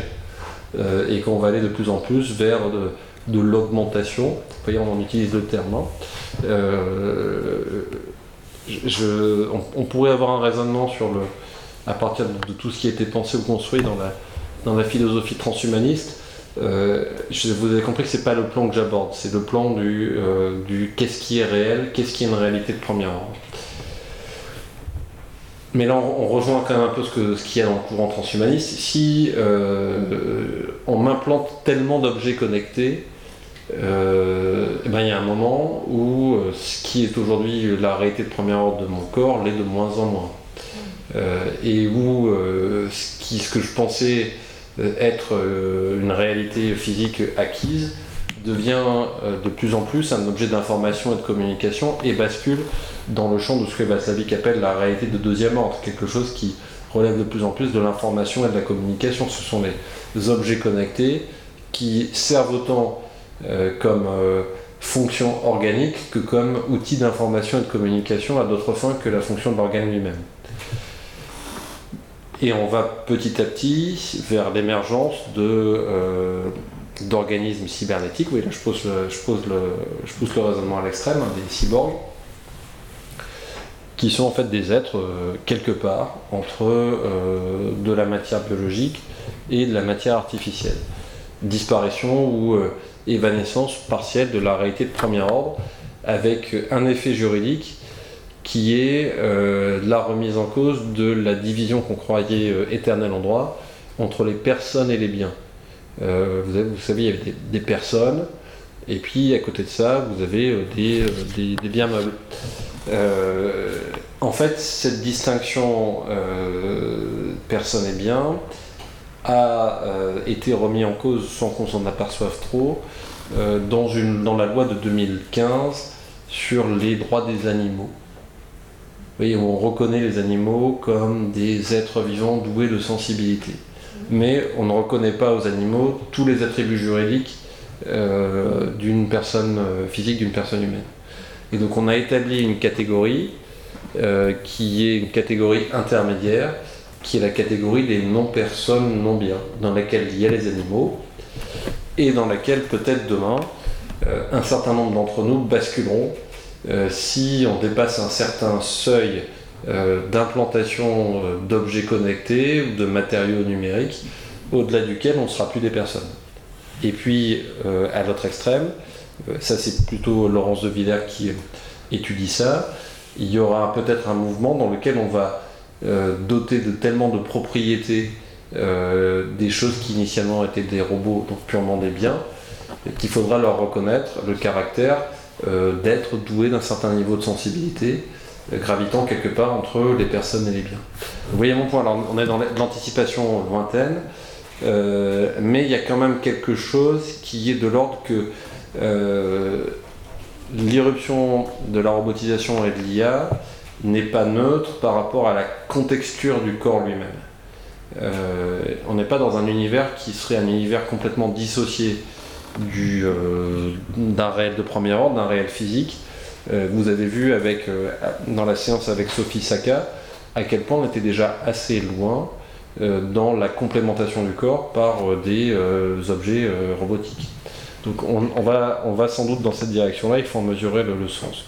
euh, et qu'on va aller de plus en plus vers de, l'augmentation. Vous voyez, on en utilise le terme. Hein. Euh, on, pourrait avoir un raisonnement sur le, à partir de, tout ce qui a été pensé ou construit dans la, dans la philosophie transhumaniste. Vous avez compris que c'est pas le plan que j'aborde, c'est le plan du, du qu'est-ce qui est réel, qu'est-ce qui est une réalité de premier ordre. Mais là, on, rejoint quand même un peu ce qu'il ce y a dans le courant transhumaniste. Si euh, on m'implante tellement d'objets connectés, euh, eh ben, il y a un moment où euh, ce qui est aujourd'hui la réalité de premier ordre de mon corps l'est de moins en moins. et où ce, que je pensais être une réalité physique acquise devient de plus en plus un objet d'information et de communication et bascule dans le champ de ce que Vaslavik appelle la réalité de deuxième ordre, quelque chose qui relève de plus en plus de l'information et de la communication. Ce sont les objets connectés qui servent autant euh, comme euh, fonction organique que comme outil d'information et de communication à d'autres fins que la fonction de l'organe lui-même. Et on va petit à petit vers l'émergence de, euh, d'organismes cybernétiques. Oui, là je, pose je, pose le, je pousse le raisonnement à l'extrême, hein, des cyborgs qui sont en fait des êtres euh, quelque part entre euh, de la matière biologique et de la matière artificielle. Disparition ou évanescence partielle de la réalité de premier ordre, avec un effet juridique qui est la remise en cause de la division qu'on croyait éternelle en droit entre les personnes et les biens. Euh, vous, avez- vous savez, il y avait des, personnes, et puis à côté de ça, vous avez euh, des, euh, des- biens meubles. Euh, en fait, cette distinction euh, personne et bien a euh, été remis en cause sans qu'on s'en aperçoive trop euh, dans, une, dans la loi de 2015 sur les droits des animaux. Voyez, on reconnaît les animaux comme des êtres vivants doués de sensibilité. Mais on ne reconnaît pas aux animaux tous les attributs juridiques euh, d'une personne euh, physique, d'une personne humaine. Et donc on a établi une catégorie euh, qui est une catégorie intermédiaire, qui est la catégorie des non-personnes non-biens, dans laquelle il y a les animaux, et dans laquelle peut-être demain, un certain nombre d'entre nous basculeront si on dépasse un certain seuil euh, d'implantation euh, d'objets connectés ou de matériaux numériques, au-delà duquel on ne sera plus des personnes. Et puis, euh, à l'autre extrême, euh, ça c'est plutôt Laurence de Villers qui euh, étudie ça, il y aura peut-être un mouvement dans lequel on va euh, doter de tellement de propriétés euh, des choses qui initialement étaient des robots, donc purement des biens, qu'il faudra leur reconnaître le caractère euh, d'être doué d'un certain niveau de sensibilité, euh, gravitant quelque part entre les personnes et les biens. Vous voyez mon point, alors on est dans l'anticipation lointaine, euh, mais il y a quand même quelque chose qui est de l'ordre que euh, l'irruption de la robotisation et de l'IA n'est pas neutre par rapport à la contexture du corps lui-même. Euh, on n'est pas dans un univers qui serait un univers complètement dissocié euh, d'un réel de premier ordre, d'un réel physique. Euh, vous avez vu avec, euh, dans la séance avec Sophie Saka à quel point on était déjà assez loin dans la complémentation du corps par des objets robotiques. Donc on, va, on va sans doute dans cette direction-là, il faut en mesurer le, sens.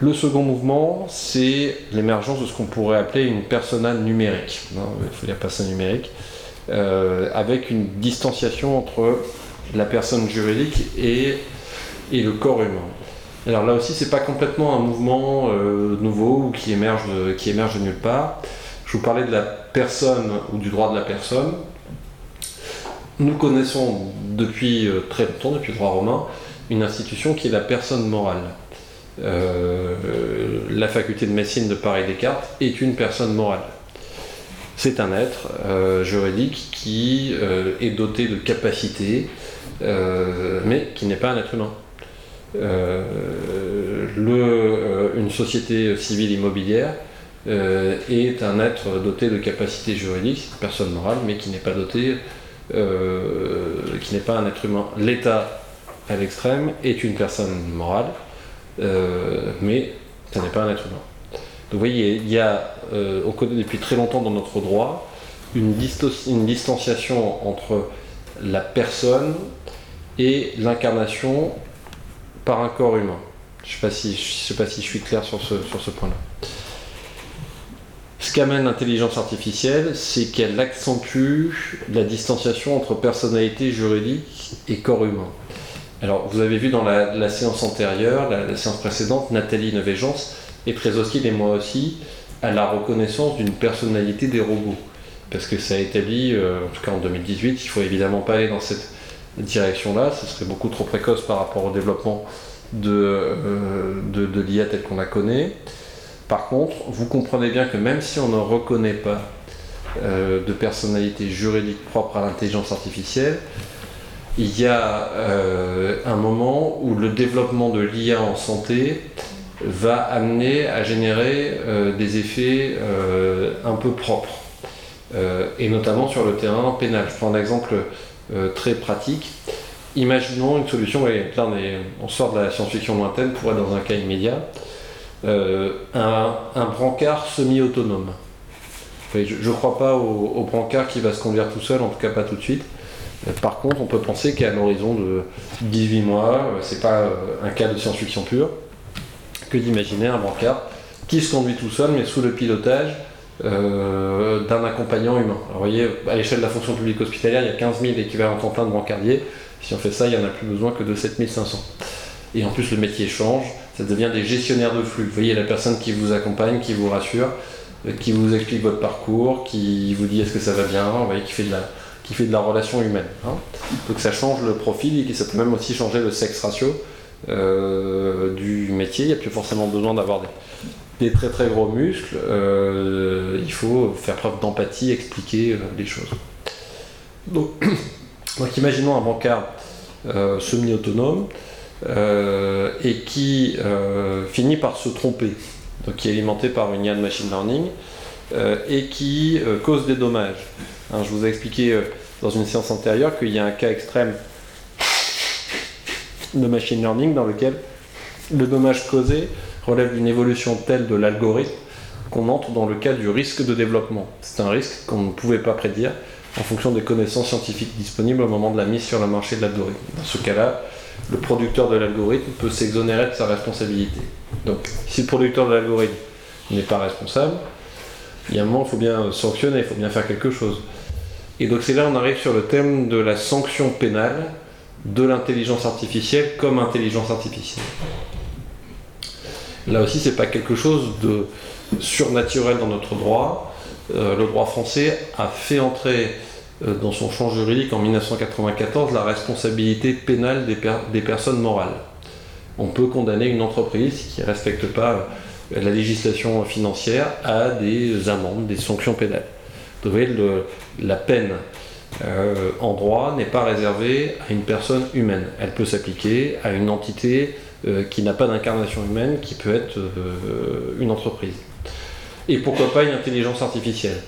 Le second mouvement, c'est l'émergence de ce qu'on pourrait appeler une persona numérique. Il faut dire persona numérique, avec une distanciation entre la personne juridique et, et le corps humain. Alors là aussi, c'est pas complètement un mouvement euh, nouveau ou qui émerge, de, qui émerge nulle part. Je vous parlais de la personne ou du droit de la personne. Nous connaissons depuis euh, très longtemps, depuis le droit romain, une institution qui est la personne morale. Euh, la faculté de médecine de Paris-Descartes est une personne morale. C'est un être euh, juridique qui euh, est doté de capacités, euh, mais qui n'est pas un être humain. Euh, euh, une société civile immobilière est un être doté de capacités juridiques, personne morale, mais qui n'est pas doté, qui n'est pas un être humain. L'État, à l'extrême, est une personne morale, mais ce n'est pas un être humain. Donc vous voyez, il y a, on connaît depuis très longtemps dans notre droit une distanciation entre la personne et l'incarnation par un corps humain. Je ne sais, pas si- je suis clair sur ce, point-là. Ce qu'amène l'intelligence artificielle, c'est qu'elle accentue la distanciation entre personnalité juridique et corps humain. Alors, vous avez vu dans la, séance antérieure, la, séance précédente, Nathalie Nevégence est très hostile, et moi aussi, à la reconnaissance d'une personnalité des robots. Parce que ça a établi, euh, en tout cas en 2018, il ne faut évidemment pas aller dans cette direction-là, ce serait beaucoup trop précoce par rapport au développement de, euh, de, l'IA tel qu'on la connaît. Par contre, vous comprenez bien que même si on ne reconnaît pas euh, de personnalité juridique propre à l'intelligence artificielle, il y a euh, un moment où le développement de l'IA en santé va amener à générer des effets un peu propres, et notamment sur le terrain pénal. Je prends un exemple euh, très pratique. Imaginons une solution, voyez, là on, sort de la science-fiction lointaine pour être dans un cas immédiat, Euh, un, brancard semi-autonome. Je ne crois pas au, brancard qui va se conduire tout seul, en tout cas pas tout de suite. Euh, Par contre, on peut penser qu'à l'horizon de 18 mois, euh, c'est pas euh, un cas de science-fiction pure, que d'imaginer un brancard qui se conduit tout seul, mais sous le pilotage euh, d'un accompagnant humain. Alors, vous voyez, à l'échelle de la fonction publique hospitalière, il y a 15 000 équivalents temps plein de brancardiers. Si on fait ça, il n'y en a plus besoin que de 7500. Et en plus, le métier change, ça devient des gestionnaires de flux. Vous voyez la personne qui vous accompagne, qui vous rassure, qui vous explique votre parcours, qui vous dit est-ce que ça va bien, vous voyez, qui fait de la, qui fait de la relation humaine. Hein. Donc ça change le profil et ça peut même aussi changer le sexe ratio euh, du métier. Il n'y a plus forcément besoin d'avoir des, des, très très gros muscles. Euh, il faut faire preuve d'empathie, expliquer euh, les choses. Donc, imaginons un bancard semi-autonome et qui finit par se tromper, donc qui est alimenté par une IA de machine learning et qui cause des dommages. Hein, je vous ai expliqué dans une séance antérieure qu'il y a un cas extrême de machine learning dans lequel le dommage causé relève d'une évolution telle de l'algorithme qu'on entre dans le cas du risque de développement. C'est un risque qu'on ne pouvait pas prédire en fonction des connaissances scientifiques disponibles au moment de la mise sur le marché de l'algorithme. Dans ce cas-là, le producteur de l'algorithme peut s'exonérer de sa responsabilité. Donc, si le producteur de l'algorithme n'est pas responsable, il y a un moment, il faut bien sanctionner, il faut bien faire quelque chose. Et donc c'est là on arrive sur le thème de la sanction pénale de l'intelligence artificielle comme intelligence artificielle. Là aussi, c'est pas quelque chose de surnaturel dans notre droit. Euh, le droit français a fait entrer euh, dans son champ juridique en 1994 la responsabilité pénale des, personnes morales. On peut condamner une entreprise qui ne respecte pas euh, la législation financière à des amendes, des sanctions pénales. Vous voyez, la peine en droit n'est pas réservée à une personne humaine. Elle peut s'appliquer à une entité qui n'a pas d'incarnation humaine, qui peut être euh, une entreprise. Et pourquoi pas une intelligence artificielle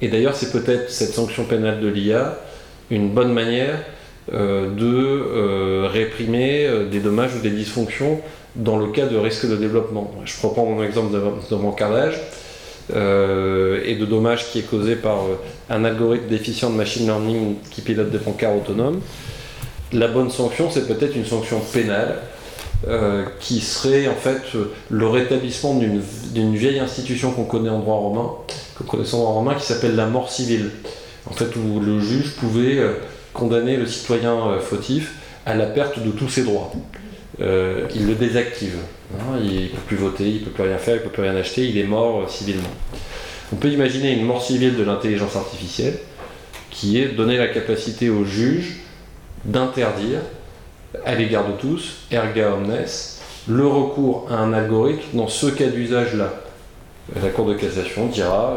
Et d'ailleurs, c'est peut-être cette sanction pénale de l'IA une bonne manière de réprimer des dommages ou des dysfonctions dans le cas de risque de développement. Je reprends mon exemple de, de. Euh, et de dommages qui est causé par euh, un algorithme déficient de machine learning qui pilote des pancarts autonomes. La bonne sanction, c'est peut-être une sanction pénale euh, qui serait en fait le rétablissement d'une vieille institution qu'on connaît en droit romain, qu'on connaissait en droit romain, qui s'appelle la mort civile. En fait, où le juge pouvait condamner le citoyen fautif à la perte de tous ses droits. il le désactive. Hein, il ne peut plus voter, il ne peut plus rien faire, il ne peut plus rien acheter, il est mort euh, civilement. On peut imaginer une mort civile de l'intelligence artificielle qui est donner la capacité au juge d'interdire à l'égard de tous, erga omnes, le recours à un algorithme dans ce cas d'usage-là. La Cour de cassation dira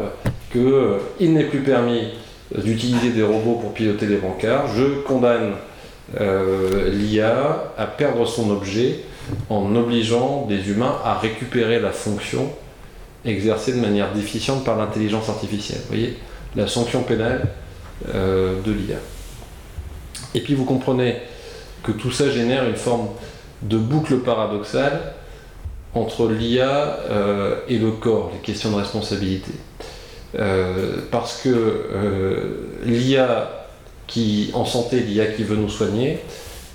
qu'il euh, n'est plus permis d'utiliser des robots pour piloter des brancards. Je condamne euh, l'IA à perdre son objet en obligeant des humains à récupérer la fonction exercée de manière déficiente par l'intelligence artificielle. Vous voyez, la sanction pénale euh, de l'IA. Et puis vous comprenez que tout ça génère une forme de boucle paradoxale entre l'IA euh, et le corps, les questions de responsabilité. Euh, parce que l'IA qui, en santé, l'IA qui veut nous soigner,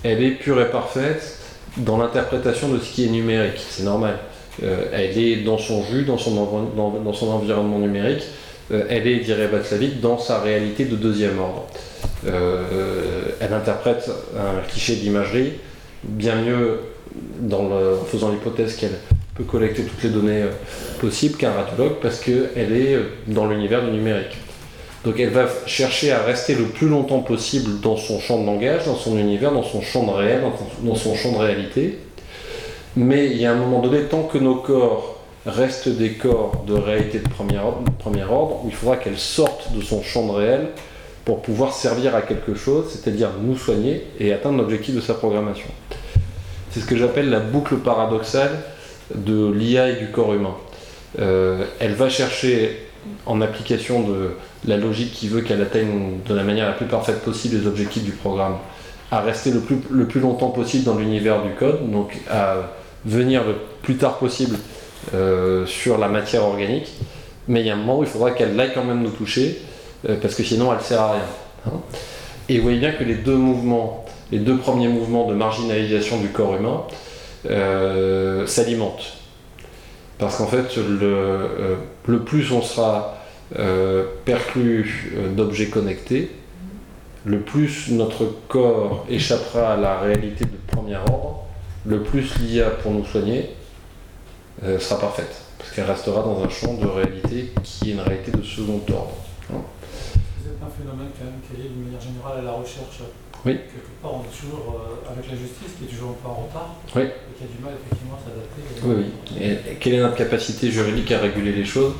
elle est pure et parfaite dans l'interprétation de ce qui est numérique. C'est normal. Euh, elle est dans son jus, dans son, environnement numérique. Euh, elle est, dirait Václavic, dans sa réalité de deuxième ordre. Euh, elle interprète un cliché d'imagerie bien mieux en faisant l'hypothèse qu'elle peut collecter toutes les données possibles qu'un radiologue parce qu'elle est dans l'univers du numérique. Donc elle va chercher à rester le plus longtemps possible dans son champ de langage, dans son univers, dans son champ de réel, dans son champ de réalité. Mais il y a un moment donné, tant que nos corps restent des corps de réalité de premier ordre, il faudra qu'elle sorte de son champ de réel pour pouvoir servir à quelque chose, c'est-à-dire nous soigner et atteindre l'objectif de sa programmation. C'est ce que j'appelle la boucle paradoxale de l'IA et du corps humain. Euh, elle va chercher en application de la logique qui veut qu'elle atteigne de la manière la plus parfaite possible les objectifs du programme, à rester le plus, longtemps possible dans l'univers du code, donc à venir le plus tard possible euh, sur la matière organique, mais il y a un moment où il faudra qu'elle aille quand même nous toucher, euh, parce que sinon elle ne sert à rien. Hein. Et vous voyez bien que les deux mouvements, les deux premiers mouvements de marginalisation du corps humain euh, s'alimentent. Parce qu'en fait, le, le, plus on sera euh, perclus euh, d'objets connectés, le plus notre corps échappera à la réalité de premier ordre, le plus l'IA pour nous soigner euh, sera parfaite. parce qu'elle restera dans un champ de réalité qui est une réalité de second ordre. Un phénomène quand même qui est d'une manière générale à la recherche. Oui. Quelque part, on est toujours euh, avec la justice qui est toujours un peu en retard oui. et qui a du mal effectivement à s'adapter. Oui, oui. Et quelle est notre capacité juridique à réguler les choses?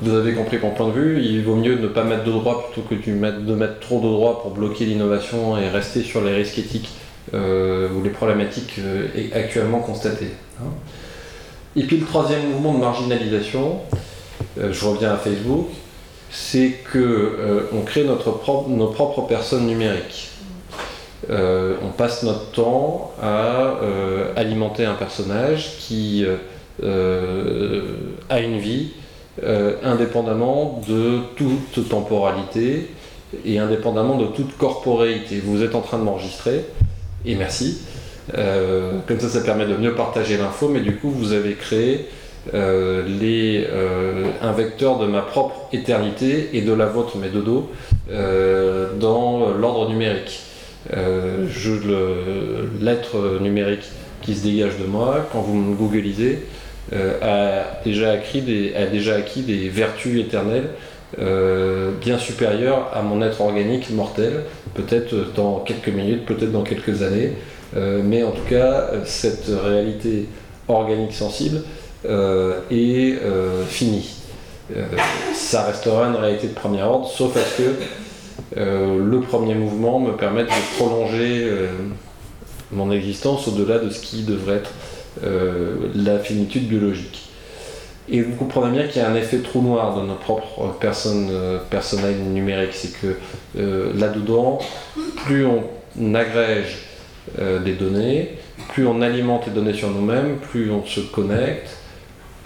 Vous avez compris mon point de vue, il vaut mieux ne pas mettre de droit plutôt que de mettre trop de droit pour bloquer l'innovation et rester sur les risques éthiques euh, ou les problématiques euh, actuellement constatées. Hein. Et puis le troisième mouvement de marginalisation, euh, je reviens à Facebook, c'est que on crée notre nos propres personnes numériques. on passe notre temps à alimenter un personnage qui a une vie indépendamment de toute temporalité et indépendamment de toute corporéité. Vous êtes en train de m'enregistrer, et merci. Euh, comme ça, ça permet de mieux partager l'info, mais du coup, vous avez créé euh, euh, un vecteur de ma propre éternité et de la vôtre, mes dodos, dans l'ordre numérique. l'être numérique qui se dégage de moi, quand vous me googlisez, a, déjà acquis des, vertus éternelles bien supérieures à mon être organique mortel, peut-être dans quelques minutes, peut-être dans quelques années. Euh, mais en tout cas, cette réalité organique sensible euh, est euh, finie. ça restera une réalité de premier ordre, sauf à ce que le premier mouvement me permette de prolonger mon existence au-delà de ce qui devrait être la finitude biologique. Et vous comprenez bien qu'il y a un effet trou noir dans notre propre personne personnelle numérique, c'est que là-dedans, plus on agrège euh, des données, plus on alimente les données sur nous-mêmes, plus on se connecte,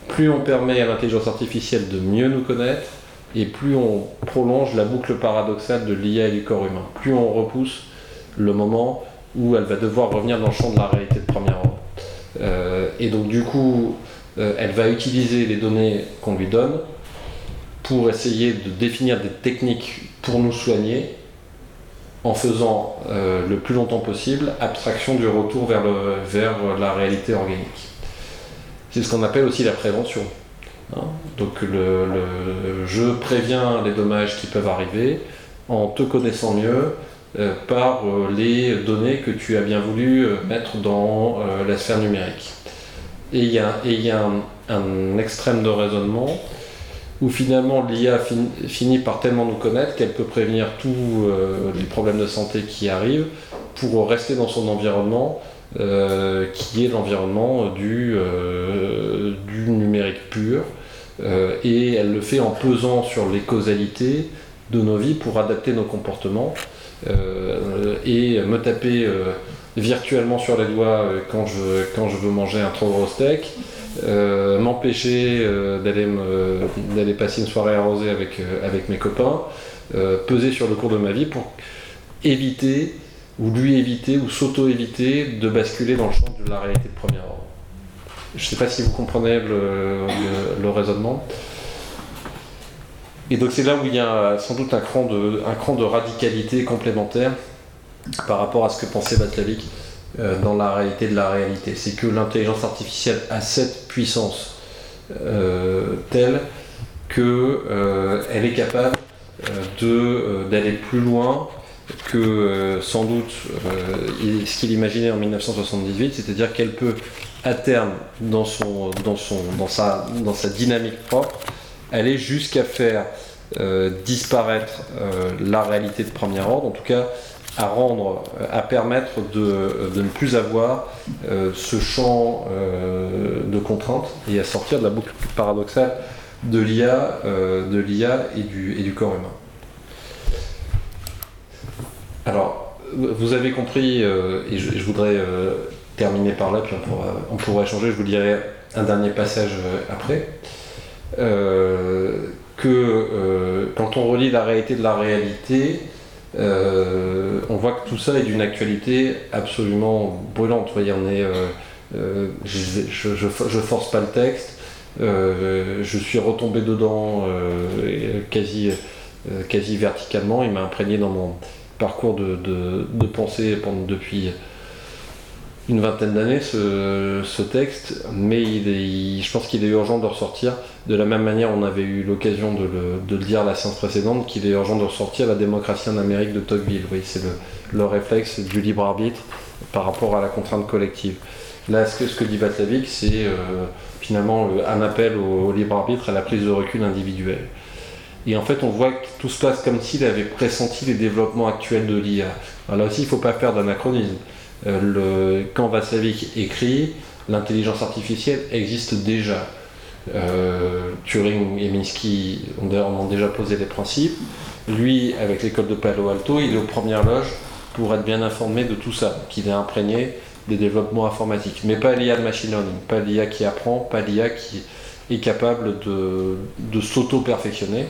plus on permet à l'intelligence artificielle de mieux nous connaître, et plus on prolonge la boucle paradoxale de l'IA et du corps humain, plus on repousse le moment où elle va devoir revenir dans le champ de la réalité de premier ordre. Euh, et donc du coup, euh, elle va utiliser les données qu'on lui donne pour essayer de définir des techniques pour nous soigner en faisant euh, le plus longtemps possible abstraction du retour vers, vers la réalité organique. C'est ce qu'on appelle aussi la prévention. Hein. Donc le, je préviens les dommages qui peuvent arriver en te connaissant mieux euh, par euh, les données que tu as bien voulu mettre dans la sphère numérique. Et il y a, un extrême de raisonnement où finalement l'IA finit par tellement nous connaître qu'elle peut prévenir tous euh, les problèmes de santé qui arrivent pour rester dans son environnement euh, qui est l'environnement du, euh, du, numérique pur. et elle le fait en pesant sur les causalités de nos vies pour adapter nos comportements et me taper virtuellement sur les doigts quand je, quand je veux manger un trop gros steak. Euh, m'empêcher euh, d'aller passer une soirée arrosée avec, euh, avec mes copains, peser sur le cours de ma vie pour éviter, ou lui éviter, ou s'auto-éviter de basculer dans le champ de la réalité de premier ordre. Je ne sais pas si vous comprenez le, raisonnement. Et donc c'est là où il y a sans doute un cran de, radicalité complémentaire par rapport à ce que pensait Vatlavik euh, dans la réalité de la réalité. C'est que l'intelligence artificielle a cette puissance euh, telle qu'elle euh, est capable d'aller plus loin que sans doute ce qu'il imaginait en 1978, c'est-à-dire qu'elle peut à terme dans, son, dans, son, dans, sa, dans sa dynamique propre aller jusqu'à faire disparaître la réalité de premier ordre, en tout cas à rendre, à permettre de, ne plus avoir euh, ce champ euh, de contraintes et à sortir de la boucle paradoxale de l'IA, euh, de l'IA et du, et du corps humain. Alors, vous avez compris, et je, voudrais terminer par là, puis on pourra, on pourra échanger, je vous dirai un dernier passage après, que quand on relie la réalité de la réalité, euh, on voit que tout ça est d'une actualité absolument brûlante. Est, euh, euh, je, je, force pas le texte, je suis retombé dedans quasi, quasi verticalement. Il m'a imprégné dans mon parcours de, pensée depuis, une vingtaine d'années ce, texte, mais il je pense qu'il est urgent de ressortir. De la même manière, on avait eu l'occasion de le, dire la séance précédente, qu'il est urgent de ressortir la démocratie en Amérique de Tocqueville. Oui, c'est le, réflexe du libre arbitre par rapport à la contrainte collective. Là, ce que, ce que dit Vatlavik, c'est euh, finalement un appel au, libre arbitre, à la prise de recul individuelle. Et en fait, on voit que tout se passe comme s'il avait pressenti les développements actuels de l'IA. Là aussi, il ne faut pas faire d'anachronisme. Euh, quand Vassavik écrit, l'intelligence artificielle existe déjà. Euh, Turing et Minsky ont, ont, déjà posé les principes. Lui, avec l'école de Palo Alto, il est aux premières loges pour être bien informé de tout ça, qu'il est imprégné des développements informatiques. Mais pas l'IA de machine learning, pas l'IA qui apprend, pas l'IA qui est capable de, de s'auto-perfectionner.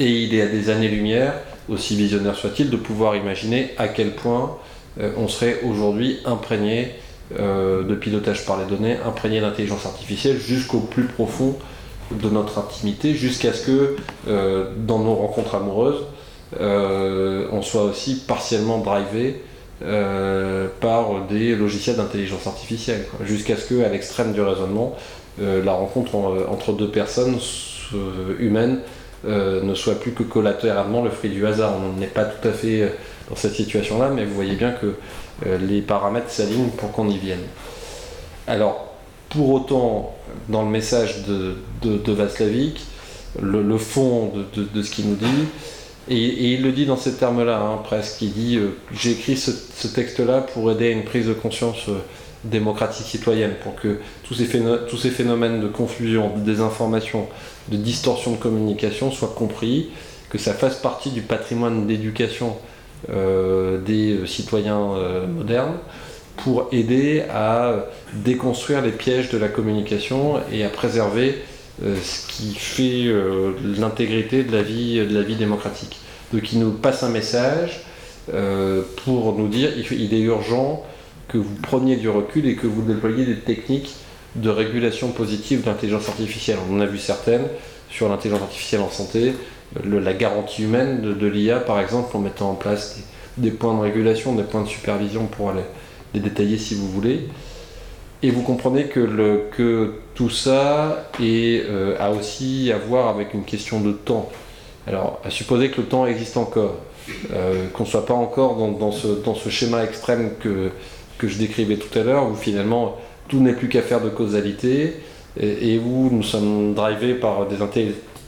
Et il est à des années-lumière, aussi visionnaire soit-il, de pouvoir imaginer à quel point euh, on serait aujourd'hui imprégné euh, de pilotage par les données, imprégné d'intelligence artificielle jusqu'au plus profond de notre intimité, jusqu'à ce que euh, dans nos rencontres amoureuses, on soit aussi partiellement drivé par des logiciels d'intelligence artificielle, jusqu'à ce que, à l'extrême du raisonnement, la rencontre entre deux personnes humaines ne soit plus que collatéralement le fruit du hasard. On n'est pas tout à fait dans cette situation-là, mais vous voyez bien que euh, les paramètres s'alignent pour qu'on y vienne. Alors, pour autant, dans le message de, de, Vaslavik, le, fond de, ce qu'il nous dit, et, il le dit dans ces termes-là, hein, presque, il dit euh, J'ai écrit ce, texte-là pour aider à une prise de conscience euh, démocratique citoyenne, pour que tous ces, tous ces phénomènes de confusion, de désinformation, de distorsion de communication soient compris, que ça fasse partie du patrimoine d'éducation euh, des citoyens euh, modernes pour aider à déconstruire les pièges de la communication et à préserver euh, ce qui fait l'intégrité de la vie de la vie démocratique. Donc il nous passe un message pour nous dire il, il est urgent que vous preniez du recul et que vous déployiez des techniques de régulation positive de l'intelligence artificielle. On en a vu certaines sur l'intelligence artificielle en santé, la garantie humaine de, l'IA, par exemple, en mettant en place des, points de régulation, des points de supervision pour les, les détailler si vous voulez. Et vous comprenez que, tout ça euh, a aussi à voir avec une question de temps. Alors, à supposer que le temps existe encore, euh, qu'on ne soit pas encore dans, ce, schéma extrême que je décrivais tout à l'heure, où finalement tout n'est plus qu'affaire de causalité, et, et, où nous sommes drivés par des,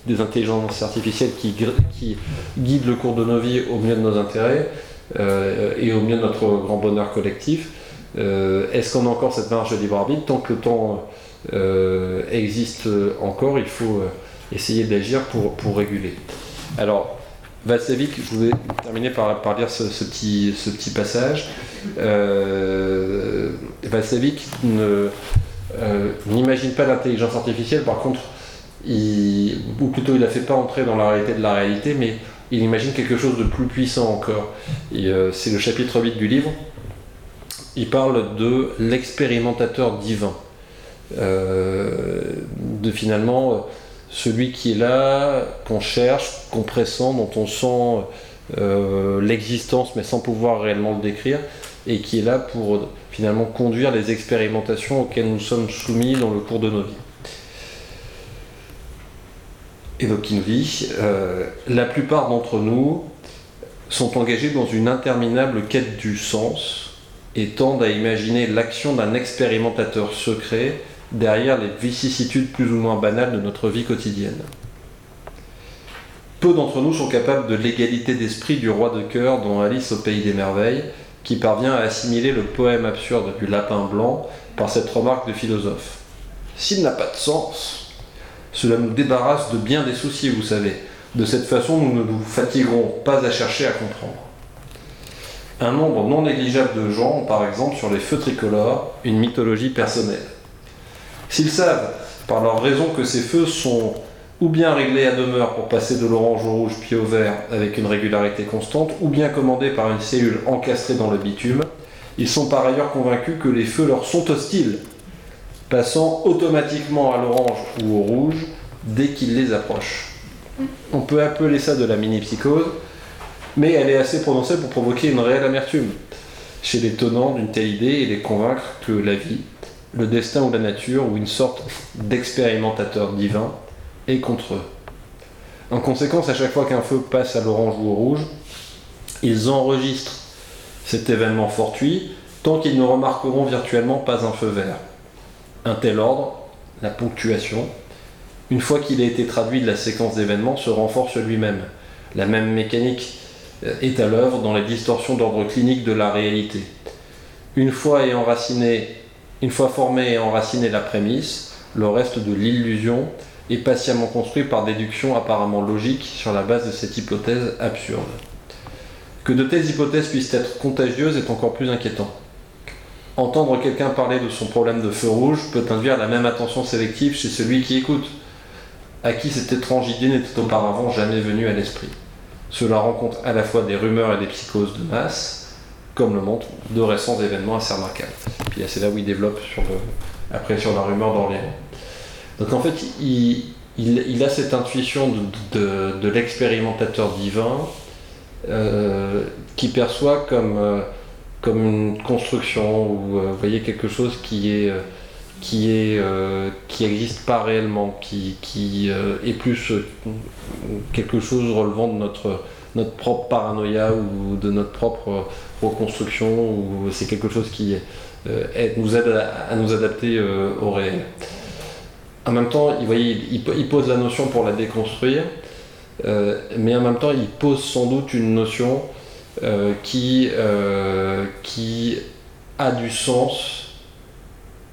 des intelligences artificielles qui, qui, guident le cours de nos vies au mieux de nos intérêts euh, et au mieux de notre grand bonheur collectif. Euh, est-ce qu'on a encore cette marge de libre arbitre? Tant que le temps euh, existe encore, il faut essayer d'agir pour, pour réguler. Alors, Vassavik, je voulais terminer par, par lire ce, petit, ce petit passage. Euh, n'imagine pas l'intelligence artificielle, par contre, ou plutôt il a fait pas entrer dans la réalité de la réalité, mais il imagine quelque chose de plus puissant encore. Euh, c'est le chapitre 8 du livre. Il parle de l'expérimentateur divin. Euh, de finalement celui qui est là, qu'on cherche, qu'on pressent, dont on sent euh, l'existence mais sans pouvoir réellement le décrire, et qui est là pour finalement conduire les expérimentations auxquelles nous sommes soumis dans le cours de nos vies. Et donc il nous dit, euh, la plupart d'entre nous sont engagés dans une interminable quête du sens et tendent à imaginer l'action d'un expérimentateur secret derrière les vicissitudes plus ou moins banales de notre vie quotidienne. Peu d'entre nous sont capables de l'égalité d'esprit du roi de cœur dont Alice au pays des merveilles, qui parvient à assimiler le poème absurde du lapin blanc par cette remarque de philosophe. S'il n'a pas de sens, cela nous débarrasse de bien des soucis, vous savez. De cette façon, nous ne nous fatiguerons pas à chercher à comprendre. Un nombre non négligeable de gens ont par exemple sur les feux tricolores une mythologie personnelle. S'ils savent, par leur raison, que ces feux sont ou bien réglés à demeure pour passer de l'orange au rouge puis au vert avec une régularité constante, ou bien commandés par une cellule encastrée dans le bitume, ils sont par ailleurs convaincus que les feux leur sont hostiles passant automatiquement à l'orange ou au rouge dès qu'il les approche. On peut appeler ça de la mini-psychose, mais elle est assez prononcée pour provoquer une réelle amertume. chez les tenants d'une telle idée et les convaincre que la vie, le destin ou la nature ou une sorte d'expérimentateur divin est contre eux. En conséquence, à chaque fois qu'un feu passe à l'orange ou au rouge, ils enregistrent cet événement fortuit tant qu'ils ne remarqueront virtuellement pas un feu vert. Un tel ordre, la ponctuation, une fois qu'il a été traduit de la séquence d'événements, se renforce lui-même. La même mécanique euh, est à l'œuvre dans les distorsions d'ordre clinique de la réalité. Une fois, et enraciné, une fois formée et enracinée la prémisse, le reste de l'illusion est patiemment construit par déduction apparemment logique sur la base de cette hypothèse absurde. Que de telles hypothèses puissent être contagieuses est encore plus inquiétant. Entendre quelqu'un parler de son problème de feu rouge peut induire la même attention sélective chez celui qui écoute, à qui cette étrange idée n'était auparavant jamais venue à l'esprit. Cela rencontre à la fois des rumeurs et des psychoses de masse, comme le montrent de récents événements assez remarquables. Puis c'est là où il développe après sur la rumeur d'Orléans. Donc en fait, il, a cette intuition de, l'expérimentateur divin euh, qui perçoit comme, euh, une construction ou euh, voyez quelque chose qui est qui existe pas réellement, qui, est plus quelque chose relevant de notre propre paranoïa ou de notre propre reconstruction ou c'est quelque chose qui nous aide à, nous adapter au réel en même temps, il, pose la notion pour la déconstruire, euh, mais en même temps, il pose sans doute une notion euh, qui, euh, qui a du sens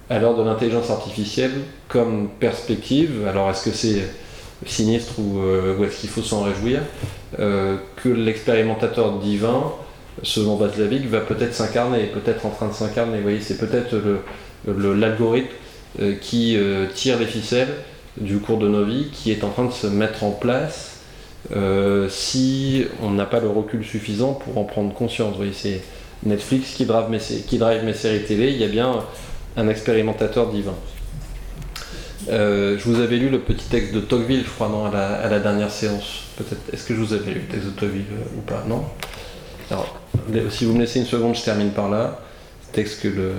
à l'heure de l'intelligence artificielle comme perspective. Alors, est-ce que c'est sinistre ou, est-ce qu'il faut s'en réjouir que l'expérimentateur divin, selon Vaslavik, va peut-être s'incarner, peut-être en train de s'incarner. Vous voyez, c'est peut-être l'algorithme euh, qui euh, tire les ficelles du cours de nos vies, qui est en train de se mettre en place euh, si on n'a pas le recul suffisant pour en prendre conscience. Vous voyez, c'est Netflix qui drive, mes, qui drive mes séries télé, il y a bien un expérimentateur divin. je vous avais lu le petit texte de Tocqueville, je crois, non, à la, dernière séance. Peut-être. Est-ce que je vous avais lu le texte de Tocqueville ou pas Non? Alors, si vous me laissez une seconde, je termine par là. Texte que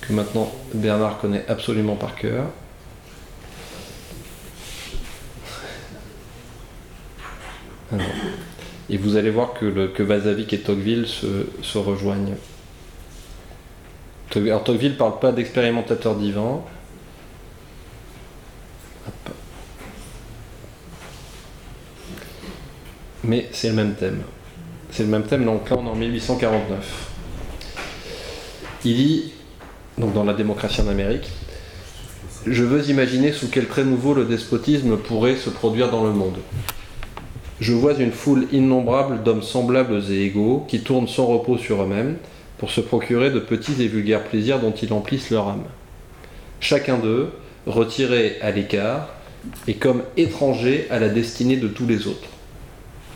que maintenant Bernard connaît absolument par cœur. et vous allez voir que, le, et Tocqueville se, rejoignent. Alors Tocqueville ne parle pas d'expérimentateur divin. Mais c'est le même thème. C'est le même thème, donc là on est en 1849. Il dit donc dans la démocratie en Amérique, je veux imaginer sous quel trait nouveau le despotisme pourrait se produire dans le monde. Je vois une foule innombrable d'hommes semblables et égaux qui tournent sans repos sur eux-mêmes pour se procurer de petits et vulgaires plaisirs dont ils emplissent leur âme. Chacun d'eux, retiré à l'écart, est comme étranger à la destinée de tous les autres.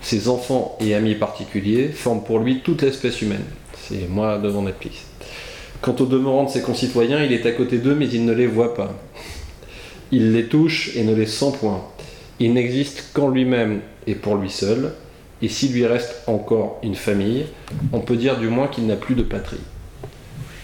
Ses enfants et amis particuliers forment pour lui toute l'espèce humaine. C'est moi devant Netflix. Quant au demeurant de ses concitoyens, il est à côté d'eux, mais il ne les voit pas. Il les touche et ne les sent point. Il n'existe qu'en lui-même et pour lui seul, et s'il lui reste encore une famille, on peut dire du moins qu'il n'a plus de patrie.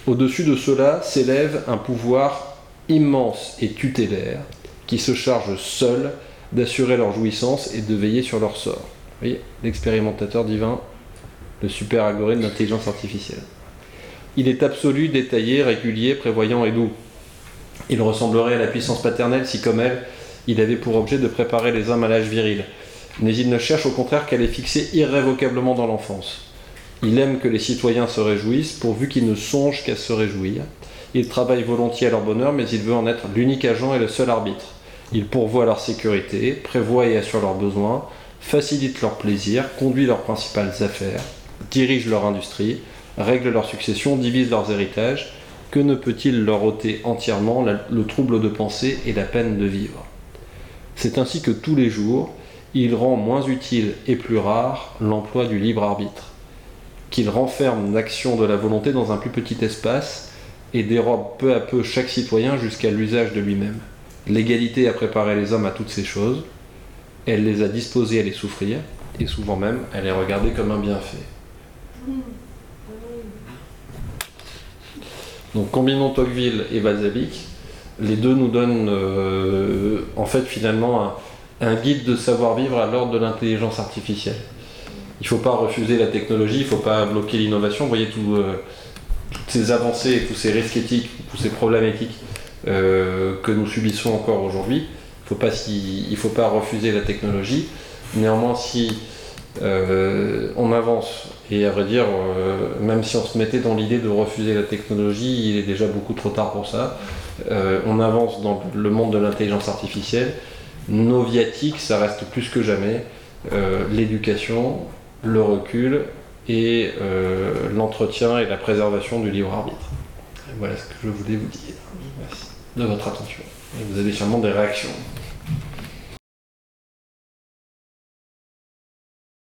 Au-dessus de cela s'élève un pouvoir immense et tutélaire qui se charge seul d'assurer leur jouissance et de veiller sur leur sort. Voyez, l'expérimentateur divin, le super algorithme d'intelligence artificielle. Il est absolu, détaillé, régulier, prévoyant et doux. Il ressemblerait à la puissance paternelle si, comme elle, il avait pour objet de préparer les hommes à l'âge viril. Mais il ne cherche au contraire qu'à les fixer irrévocablement dans l'enfance. Il aime que les citoyens se réjouissent, pourvu qu'ils ne songent qu'à se réjouir. Il travaille volontiers à leur bonheur, mais il veut en être l'unique agent et le seul arbitre. Il pourvoit leur sécurité, prévoit et assure leurs besoins, facilite leurs plaisirs, conduit leurs principales affaires, dirige leur industrie, règle leur succession, divise leurs héritages, que ne peut-il leur ôter entièrement le trouble de penser et la peine de vivre? C'est ainsi que tous les jours, il rend moins utile et plus rare l'emploi du libre arbitre, qu'il renferme l'action de la volonté dans un plus petit espace et dérobe peu à peu chaque citoyen jusqu'à l'usage de lui-même. L'égalité a préparé les hommes à toutes ces choses, elle les a disposés à les souffrir, et souvent même elle est regardée comme un bienfait. Donc combinons Tocqueville et Balzac. Les deux nous donnent euh, en fait finalement un, guide de savoir-vivre à l'ordre de l'intelligence artificielle. Il ne faut pas refuser la technologie, il ne faut pas bloquer l'innovation. Vous voyez euh, toutes ces avancées, tous ces risques éthiques, tous ces problèmes éthiques euh, que nous subissons encore aujourd'hui. Il ne faut pas refuser la technologie. Néanmoins, si euh, on avance, et à vrai dire, euh, même si on se mettait dans l'idée de refuser la technologie, il est déjà beaucoup trop tard pour ça. Euh, on avance dans le monde de l'intelligence artificielle. Nos viatiques, ça reste plus que jamais l'éducation, le recul et l'entretien et la préservation du libre arbitre. Voilà ce que je voulais vous dire. Merci de votre attention. Vous avez sûrement des réactions.